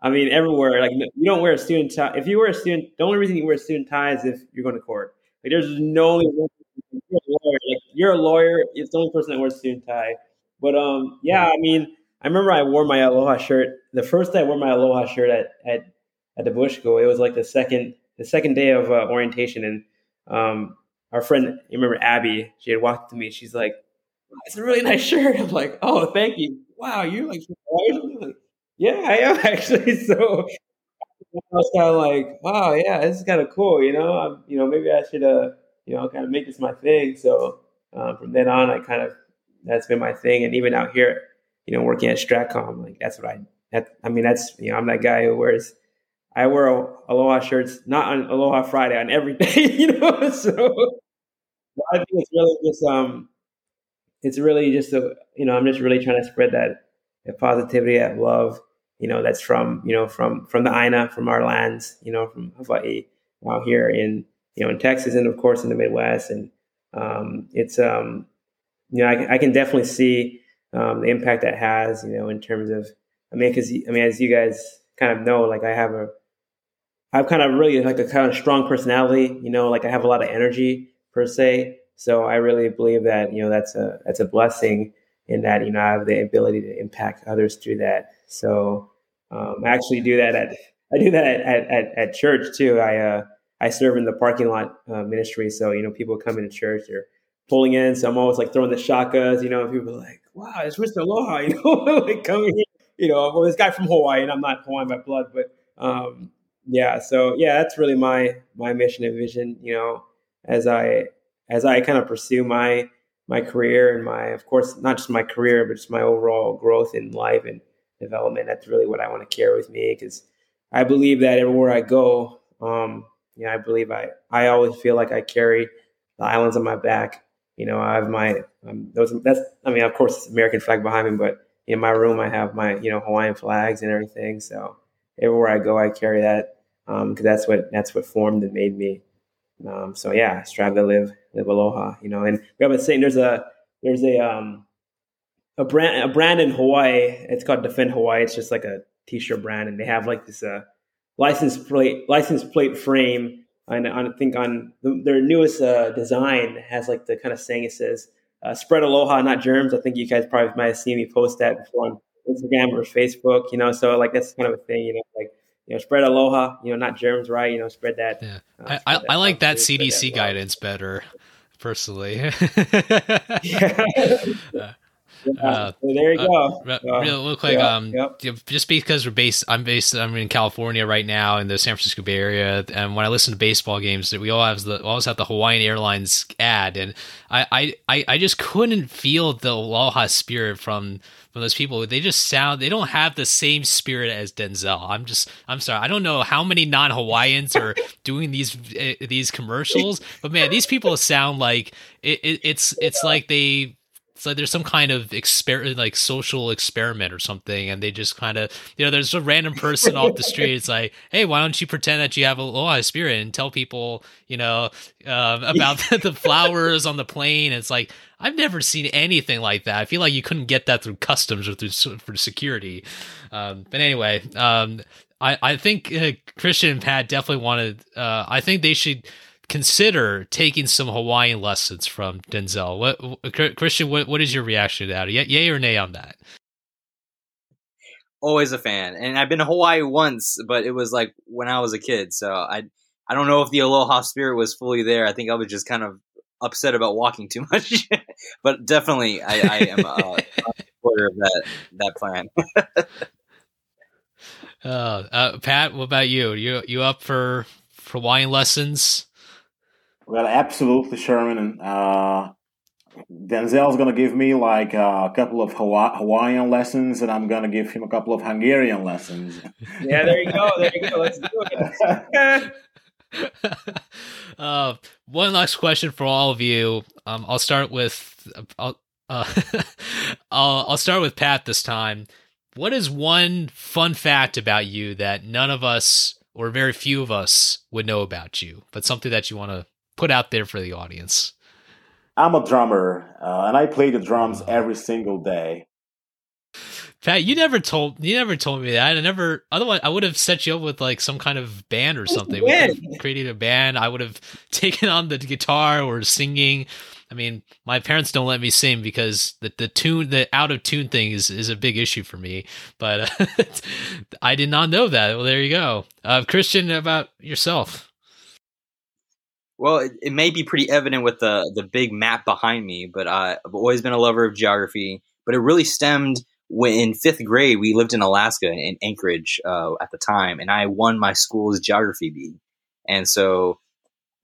[SPEAKER 6] I mean, everywhere, like you don't wear a student tie. If you wear a student, the only reason you wear a student tie is if you're going to court. Like there's no, you're a lawyer. Like, you're a lawyer. It's the only person that wears a student tie. But um, yeah, I mean, I remember I wore my Aloha shirt the first day I wore my Aloha shirt at at, at the Bush School. It was like the second the second day of uh, orientation, and um, our friend, you remember Abby? She had walked to me. She's like, "It's a really nice shirt." I'm like, "Oh, thank you. Wow, you like, like yeah, I am actually." So I was kind of like, "Wow, yeah, this is kind of cool." You know, I'm, you know, maybe I should, uh, you know, kind of make this my thing. So um, from then on, I kind of that's been my thing. And even out here, you know, working at Stratcom, like that's what I that, I mean, that's you know, I'm that guy who wears I wear Aloha shirts not on Aloha Friday on every day, you know. So I think it's really just um, it's really just a you know, I'm just really trying to spread that, that positivity, that love, you know, that's from you know from from the Aina, from our lands, you know, from Hawaii out here in you know in Texas and of course in the Midwest, and um, it's um, you know, I, I can definitely see um, the impact that has, you know, in terms of, I mean, because I mean, as you guys kind of know, like I have a, I've kind of really like a kind of strong personality, you know, like I have a lot of energy per se. So I really believe that, you know, that's a, that's a blessing in that, you know, I have the ability to impact others through that. So um, I actually do that at, I do that at, at, at church too. I, uh, I serve in the parking lot uh, ministry. So, you know, people come into church, they're pulling in. So I'm always like throwing the shakas, you know, people are like, wow, it's Mr. Aloha, you know, like coming here, you know, well, this guy from Hawaii, and I'm not Hawaiian by blood, but um, yeah, so yeah, that's really my my mission and vision, you know, as I as I kind of pursue my my career and my, of course, not just my career, but just my overall growth in life and development. That's really what I want to carry with me because I believe that everywhere I go, um, you know, I believe I I always feel like I carry the islands on my back you know, I have my um, those. That's I mean, of course, American flag behind me, but in my room I have my you know Hawaiian flags and everything. So everywhere I go, I carry that because um, that's what that's what formed and made me. Um, so yeah, strive to live live aloha. You know, and we have a saying. There's a there's a um a brand a brand in Hawaii. It's called Defend Hawaii. It's just like a t-shirt brand, and they have like this uh license plate license plate frame on I think on the, their newest uh, design has like the kind of saying it says uh, "spread aloha, not germs." I think you guys probably might have seen me post that before on Instagram or Facebook. You know, so like that's kind of a thing. You know, like you know, spread aloha. You know, not germs, right? You know, spread that.
[SPEAKER 1] Yeah, uh, I, I, that I like that CDC that guidance better, personally. yeah. Uh,
[SPEAKER 6] uh, there you uh, go.
[SPEAKER 1] Uh, real, real quick, um, yep. just because we're based, I'm based, I'm in California right now in the San Francisco Bay Area, and when I listen to baseball games, we all have the always have the Hawaiian Airlines ad, and I, I, I just couldn't feel the aloha spirit from from those people. They just sound, they don't have the same spirit as Denzel. I'm just, I'm sorry, I don't know how many non Hawaiians are doing these uh, these commercials, but man, these people sound like it, it, it's it's like they it's like there's some kind of exper- like social experiment or something, and they just kind of you know there's a random person off the street. It's like, hey, why don't you pretend that you have a Aloha spirit and tell people you know uh, about the flowers on the plane? It's like I've never seen anything like that. I feel like you couldn't get that through customs or through for security. Um, but anyway, um, I I think uh, Christian and Pat definitely wanted. Uh, I think they should consider taking some Hawaiian lessons from Denzel. What Christian? What, what is your reaction to that? Yay or nay on that?
[SPEAKER 14] Always a fan, and I've been to Hawaii once, but it was like when I was a kid. So I I don't know if the aloha spirit was fully there. I think I was just kind of upset about walking too much, but definitely I, I am a, a supporter of that that plan.
[SPEAKER 1] uh, uh, Pat, what about you? You you up for, for Hawaiian lessons?
[SPEAKER 9] Well, absolutely, Sherman. And uh, Denzel's going to give me like uh, a couple of Hawa- Hawaiian lessons, and I'm going to give him a couple of Hungarian lessons.
[SPEAKER 6] yeah, there you go. There you go. Let's do it.
[SPEAKER 1] uh, one last question for all of you. Um, I'll start with I'll, uh, I'll I'll start with Pat this time. What is one fun fact about you that none of us or very few of us would know about you, but something that you want to put out there for the audience?
[SPEAKER 9] I'm a drummer, uh, and I play the drums every single day.
[SPEAKER 1] Pat, you never told you never told me that. I never. Otherwise, I would have set you up with like some kind of band or something. We could created a band. I would have taken on the guitar or singing. I mean, my parents don't let me sing because the the tune, the out of tune thing is is a big issue for me. But uh, I did not know that. Well, there you go. Uh, Christian, about yourself.
[SPEAKER 14] Well, it, it, may be pretty evident with the the big map behind me, but uh, I've always been a lover of geography. But it really stemmed when in fifth grade we lived in Alaska in Anchorage uh, at the time, and I won my school's geography bee, and so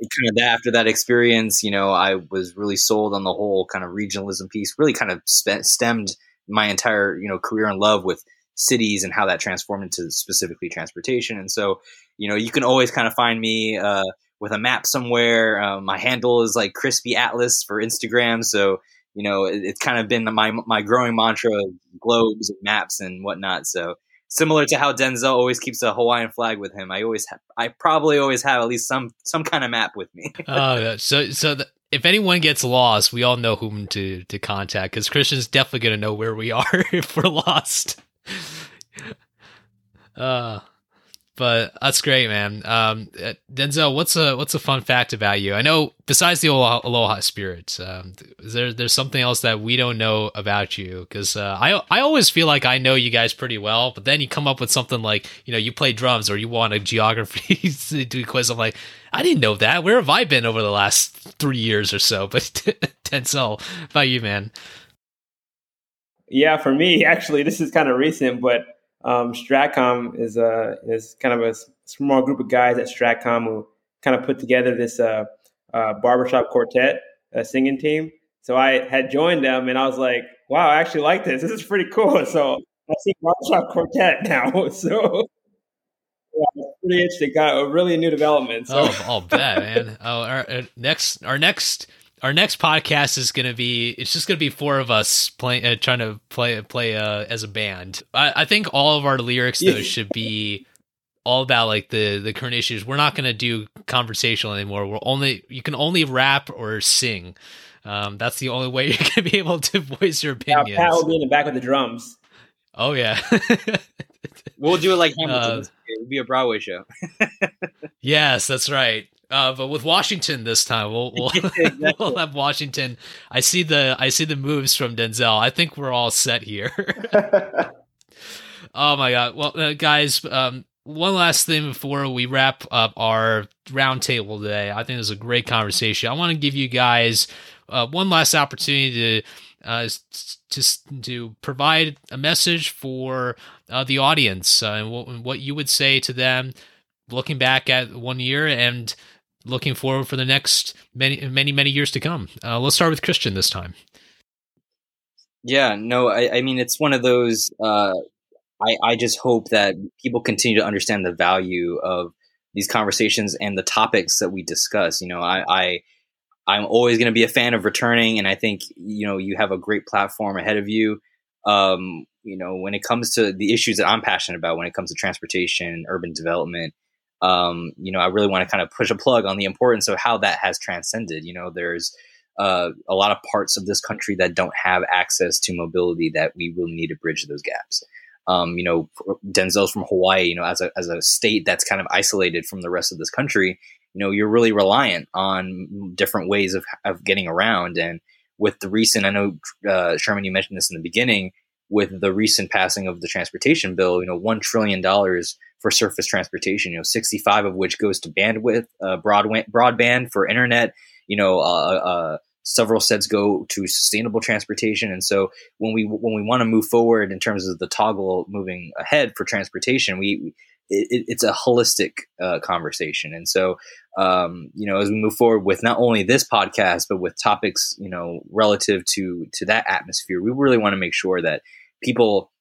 [SPEAKER 14] kind of after that experience, you know, I was really sold on the whole kind of regionalism piece. Really, kind of stemmed my entire you know career in love with cities and how that transformed into specifically transportation. And so, you know, you can always kind of find me uh, with a map somewhere. Uh, my handle is like Crispy Atlas for Instagram. So, you know, it, it's kind of been my my growing mantra of globes and maps and whatnot. So similar to how Denzel always keeps a Hawaiian flag with him, I always ha- I probably always have at least some some kind of map with me.
[SPEAKER 1] oh, yeah. so so the, if anyone gets lost, we all know whom to to contact because Christian's definitely gonna know where we are if we're lost. Uh, but that's great, man. Um, Denzel, what's a what's a fun fact about you? I know besides the aloha, spirit, um, is there there's something else that we don't know about you? Because uh, I I always feel like I know you guys pretty well, but then you come up with something like you know you play drums or you want a geography to quiz. I'm like, I didn't know that. Where have I been over the last three years or so? But Denzel, about you, man?
[SPEAKER 6] Yeah, for me, actually, this is kind of recent, but um, Stratcom is a is kind of a small group of guys at Stratcom who kind of put together this uh, uh, barbershop quartet uh, singing team. So I had joined them, and I was like, "Wow, I actually like this. This is pretty cool." So I see barbershop quartet now. So yeah, pretty interesting. Got a really new development. So.
[SPEAKER 1] Oh, I'll bet, man. Oh, our, our next, our next our next podcast is going to be it's just going to be four of us playing uh, trying to play play uh, as a band. I, I, think all of our lyrics though should be all about like the the current issues. We're not going to do conversational anymore. We're only you can only rap or sing. Um, that's the only way you're going to be able to voice your opinions.
[SPEAKER 6] Pat will be in the back with the drums.
[SPEAKER 1] Oh yeah.
[SPEAKER 14] We'll do it like Hamilton. Uh, it'll be a Broadway show.
[SPEAKER 1] Yes that's right uh, but with Washington this time, we'll we'll, exactly. we'll have Washington. I see the I see the moves from Denzel. I think we're all set here. oh my god! Well, uh, guys, um, one last thing before we wrap up our roundtable today. I think it was a great conversation. I want to give you guys uh, one last opportunity to uh, to to provide a message for uh, the audience uh, and what, what you would say to them, looking back at one year and looking forward for the next many many many years to come. Uh, let's start with Christian this time.
[SPEAKER 14] Yeah, no, I, I mean it's one of those. Uh, I I just hope that people continue to understand the value of these conversations and the topics that we discuss. You know, I. I I'm always going to be a fan of returning, and I think you know you have a great platform ahead of you. Um, you know, when it comes to the issues that I'm passionate about, when it comes to transportation, urban development, um, you know, I really want to kind of push a plug on the importance of how that has transcended. You know, there's uh, a lot of parts of this country that don't have access to mobility that we really need to bridge those gaps. Um, you know, Denzel's from Hawaii. You know, as a as a state that's kind of isolated from the rest of this country, you know, you're really reliant on different ways of of getting around. And with the recent, I know uh, Sherman, you mentioned this in the beginning, with the recent passing of the transportation bill, you know, one trillion dollars for surface transportation. You know, 65 of which goes to bandwidth, uh, broadband for internet. You know, uh, uh, several sets go to sustainable transportation. And so when we when we want to move forward in terms of the toggle moving ahead for transportation, we it, it's a holistic uh, conversation. And so, um, you know, as we move forward with not only this podcast, but with topics, you know, relative to to that atmosphere, we really want to make sure that people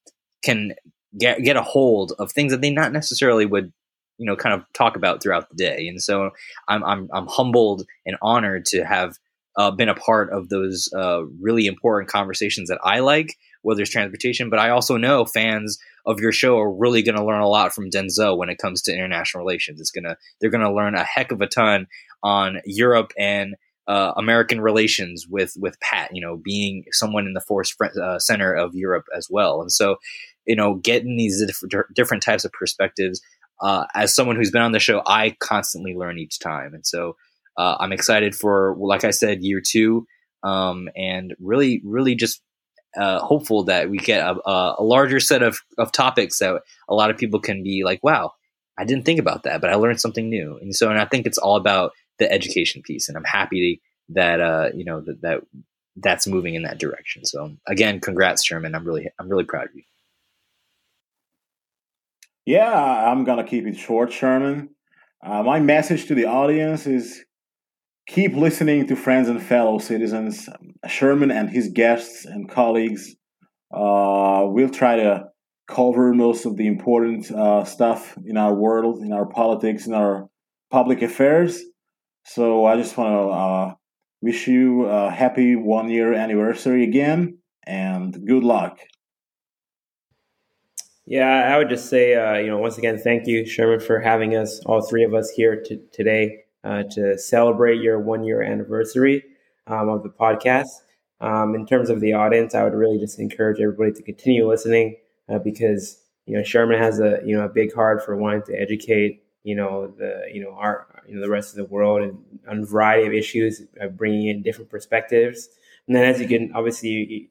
[SPEAKER 14] can get get a hold of things that they not necessarily would you know kind of talk about throughout the day. And so i'm i'm, I'm humbled and honored to have uh, been a part of those uh, really important conversations that i like whether it's transportation but i also know fans of your show are really going to learn a lot from denzel when it comes to international relations. It's gonna they're gonna learn a heck of a ton on europe and uh, American relations with with Pat, you know, being someone in the force uh, center of Europe as well, and so you know, getting these different, different types of perspectives. Uh, as someone who's been on the show, I constantly learn each time, and so uh, I'm excited for, like I said, year two, um, and really, really just uh, hopeful that we get a, a, larger set of, of topics that a lot of people can be like, wow, I didn't think about that, but I learned something new. And so, and I think it's all about the education piece, and I'm happy that uh, you know that, that that's moving in that direction. So again, congrats, Sherman. I'm really I'm really proud of you.
[SPEAKER 9] Yeah, I'm gonna keep it short, Sherman. Uh, my message to the audience is keep listening to friends and fellow citizens. Sherman and his guests and colleagues uh, will try to cover most of the important uh, stuff in our world, in our politics, in our public affairs. So I just want to uh, wish you a happy one year anniversary again and good luck.
[SPEAKER 6] Yeah, I would just say, uh, you know, once again, thank you, Sherman, for having us, all three of us here t- today uh, to celebrate your one year anniversary um, of the podcast. Um, in terms of the audience, I would really just encourage everybody to continue listening uh, because you know Sherman has a you know a big heart for wanting to educate you know the you know our you know the rest of the world and on a variety of issues, uh, bringing in different perspectives. And then as you can obviously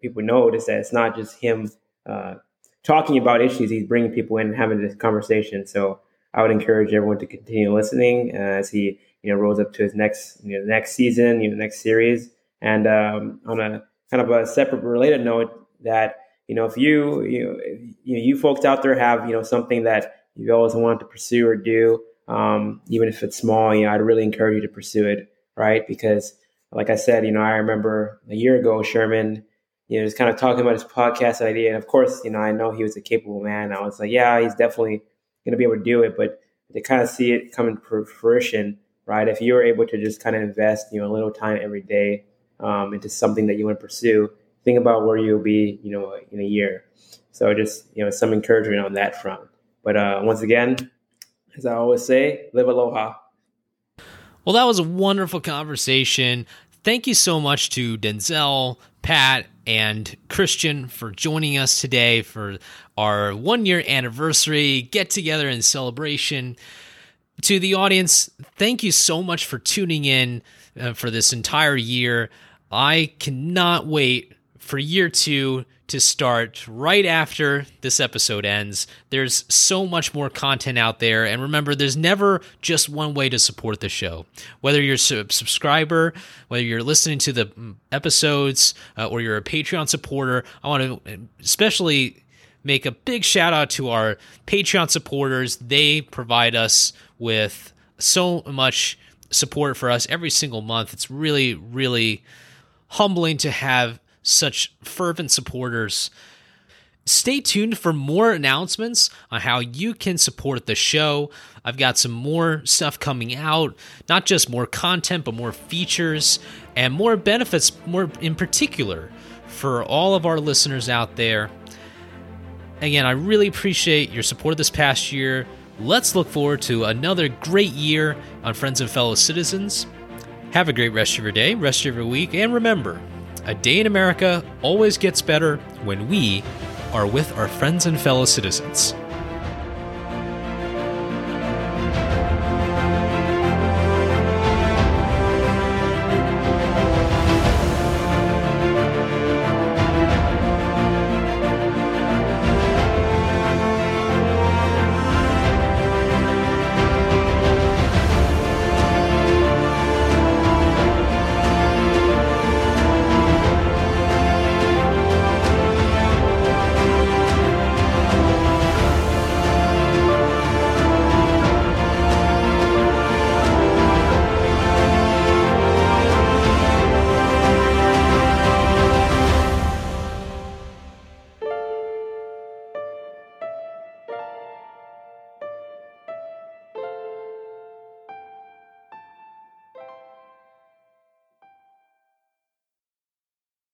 [SPEAKER 6] people notice that it's not just him uh, talking about issues; he's bringing people in and having this conversation. So I would encourage everyone to continue listening as he you know rolls up to his next you know next season, you know next series. And um, on a kind of a separate related note, that you know if you you know, you, folks out there have you know something that you always wanted to pursue or do, um, even if it's small, you know I'd really encourage you to pursue it, right? Because like I said, you know I remember a year ago Sherman you know, just kind of talking about his podcast idea. And of course, you know, I know he was a capable man. I was like, yeah, he's definitely going to be able to do it. But to kind of see it come into fruition, right? If you were able to just kind of invest, you know, a little time every day um, into something that you want to pursue, think about where you'll be, you know, in a year. So just, you know, some encouragement on that front. But uh, once again, as I always say, live aloha.
[SPEAKER 1] Well, that was a wonderful conversation. Thank you so much to Denzel, Pat, and Christian for joining us today for our one year anniversary get together and celebration. To the audience, thank you so much for tuning in uh, for this entire year. I cannot wait for year two to start right after this episode ends. There's so much more content out there. And remember, there's never just one way to support the show. Whether you're a subscriber, whether you're listening to the mm, episodes, uh, or you're a Patreon supporter, I want to especially make a big shout out to our Patreon supporters. They provide us with so much support for us every single month. It's really, really humbling to have such fervent supporters. Stay tuned for more announcements on how you can support the show. I've got some more stuff coming out, not just more content, but more features and more benefits, more in particular for all of our listeners out there. Again, I really appreciate your support this past year. Let's look forward to another great year on Friends and Fellow Citizens. Have a great rest of your day, rest of your week, and remember, a day in America always gets better when we are with our friends and fellow citizens.